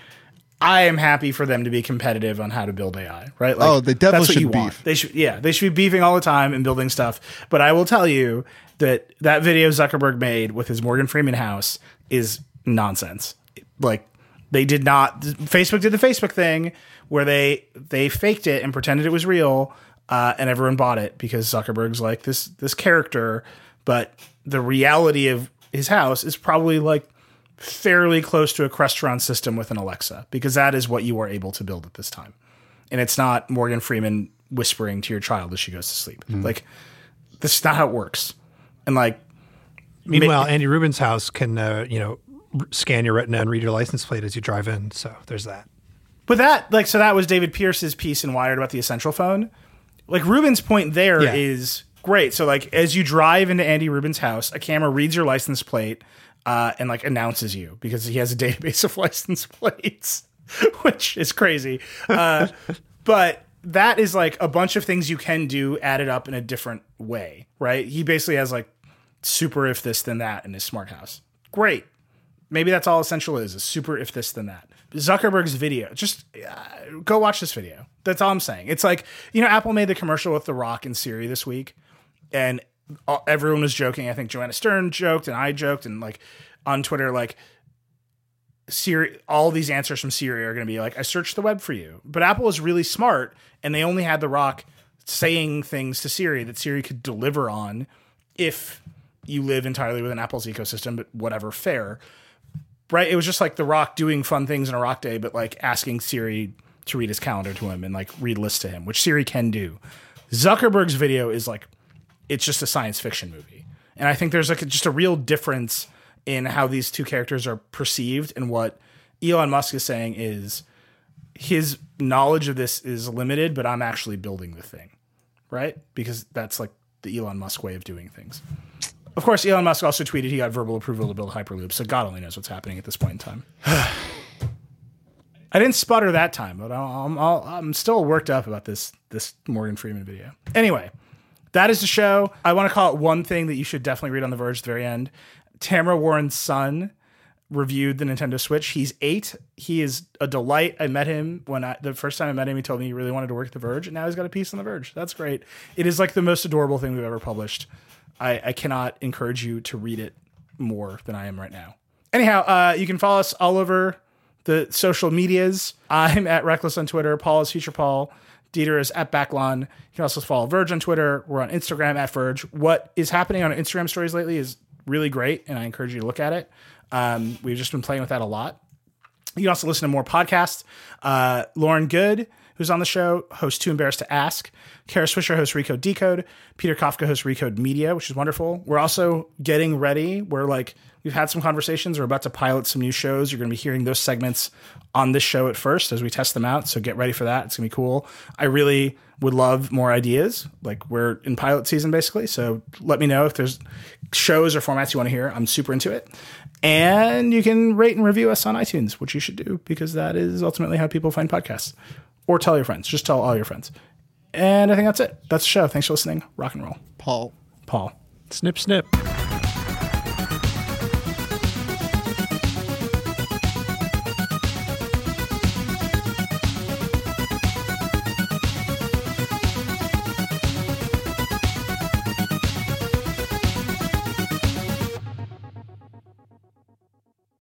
I am happy for them to be competitive on how to build AI, right? Like, Oh, they definitely should you want. beef. They should yeah, they should be beefing all the time and building stuff. But I will tell you that that video Zuckerberg made with his Morgan Freeman house is nonsense. Like they did not Facebook did the Facebook thing where they they faked it and pretended it was real uh, and everyone bought it because Zuckerberg's like this this character but the reality of his house is probably like fairly close to a Crestron system with an Alexa because that is what you are able to build at this time. And it's not Morgan Freeman whispering to your child as she goes to sleep. Like this is not how it works. And like Meanwhile, Andy Rubin's house can, uh, you know, r- scan your retina and read your license plate as you drive in. So there's that. But that, like, so that was David Pierce's piece in Wired about the Essential Phone. Like, Rubin's point there is Yeah. great. So, like, as you drive into Andy Rubin's house, a camera reads your license plate uh, and, like, announces you because he has a database of license plates, which is crazy. Uh, but that is, like, a bunch of things you can do added up in a different way, right? He basically has, like, super if this, then that in his smart house. Great maybe that's all essential is, is super if this then that zuckerberg's video just uh, go watch this video that's all i'm saying it's like you know apple made the commercial with the rock and siri this week and all, everyone was joking i think joanna stern joked and i joked and like on twitter like Siri, all these answers from Siri are going to be like, I searched the web for you. But Apple is really smart, and they only had the Rock saying things to Siri that Siri could deliver on if you live entirely within Apple's ecosystem, but whatever, fair. Right? It was just like the Rock doing fun things in a Rock day, but like asking Siri to read his calendar to him and like read lists to him, which Siri can do. Zuckerberg's video is like, it's just a science fiction movie. And I think there's like just a real difference in how these two characters are perceived and what Elon Musk is saying is his knowledge of this is limited, but I'm actually building the thing, right? Because that's like the Elon Musk way of doing things. Of course, Elon Musk also tweeted he got verbal approval to build Hyperloop, so God only knows what's happening at this point in time. I didn't sputter that time, but I'm, I'll, I'm still worked up about this this Morgan Freeman video. Anyway, that is the show. I want to call it one thing that you should definitely read on The Verge at the very end. Tamara Warren's son reviewed the Nintendo Switch. He's eight. He is a delight. I met him when I the first time I met him. He told me he really wanted to work at The Verge, and now he's got a piece on The Verge. That's great. It is like the most adorable thing we've ever published. I, I cannot encourage you to read it more than I am right now. Anyhow, uh, you can follow us all over the social medias. I'm at Reckless on Twitter. Paul is Future Paul. Dieter is at Backlon. You can also follow Verge on Twitter. We're on Instagram at Verge. What is happening on Instagram stories lately is really great, and I encourage you to look at it. Um, we've just been playing with that a lot. You can also listen to more podcasts. Uh, Lauren Goode, who's on the show, hosts Too Embarrassed to Ask. Kara Swisher hosts Recode Decode. Peter Kafka hosts Recode Media, which is wonderful. We're also getting ready. We're like, we've had some conversations. We're about to pilot some new shows. You're going to be hearing those segments on this show at first as we test them out. So get ready for that. It's going to be cool. I really would love more ideas. Like we're in pilot season basically. So let me know if there's shows or formats you want to hear. I'm super into it. And you can rate and review us on iTunes, which you should do because that is ultimately how people find podcasts. Or tell your friends. Just tell all your friends. And I think that's it. That's the show. Thanks for listening. Rock and roll. Paul. Paul. Snip, snip.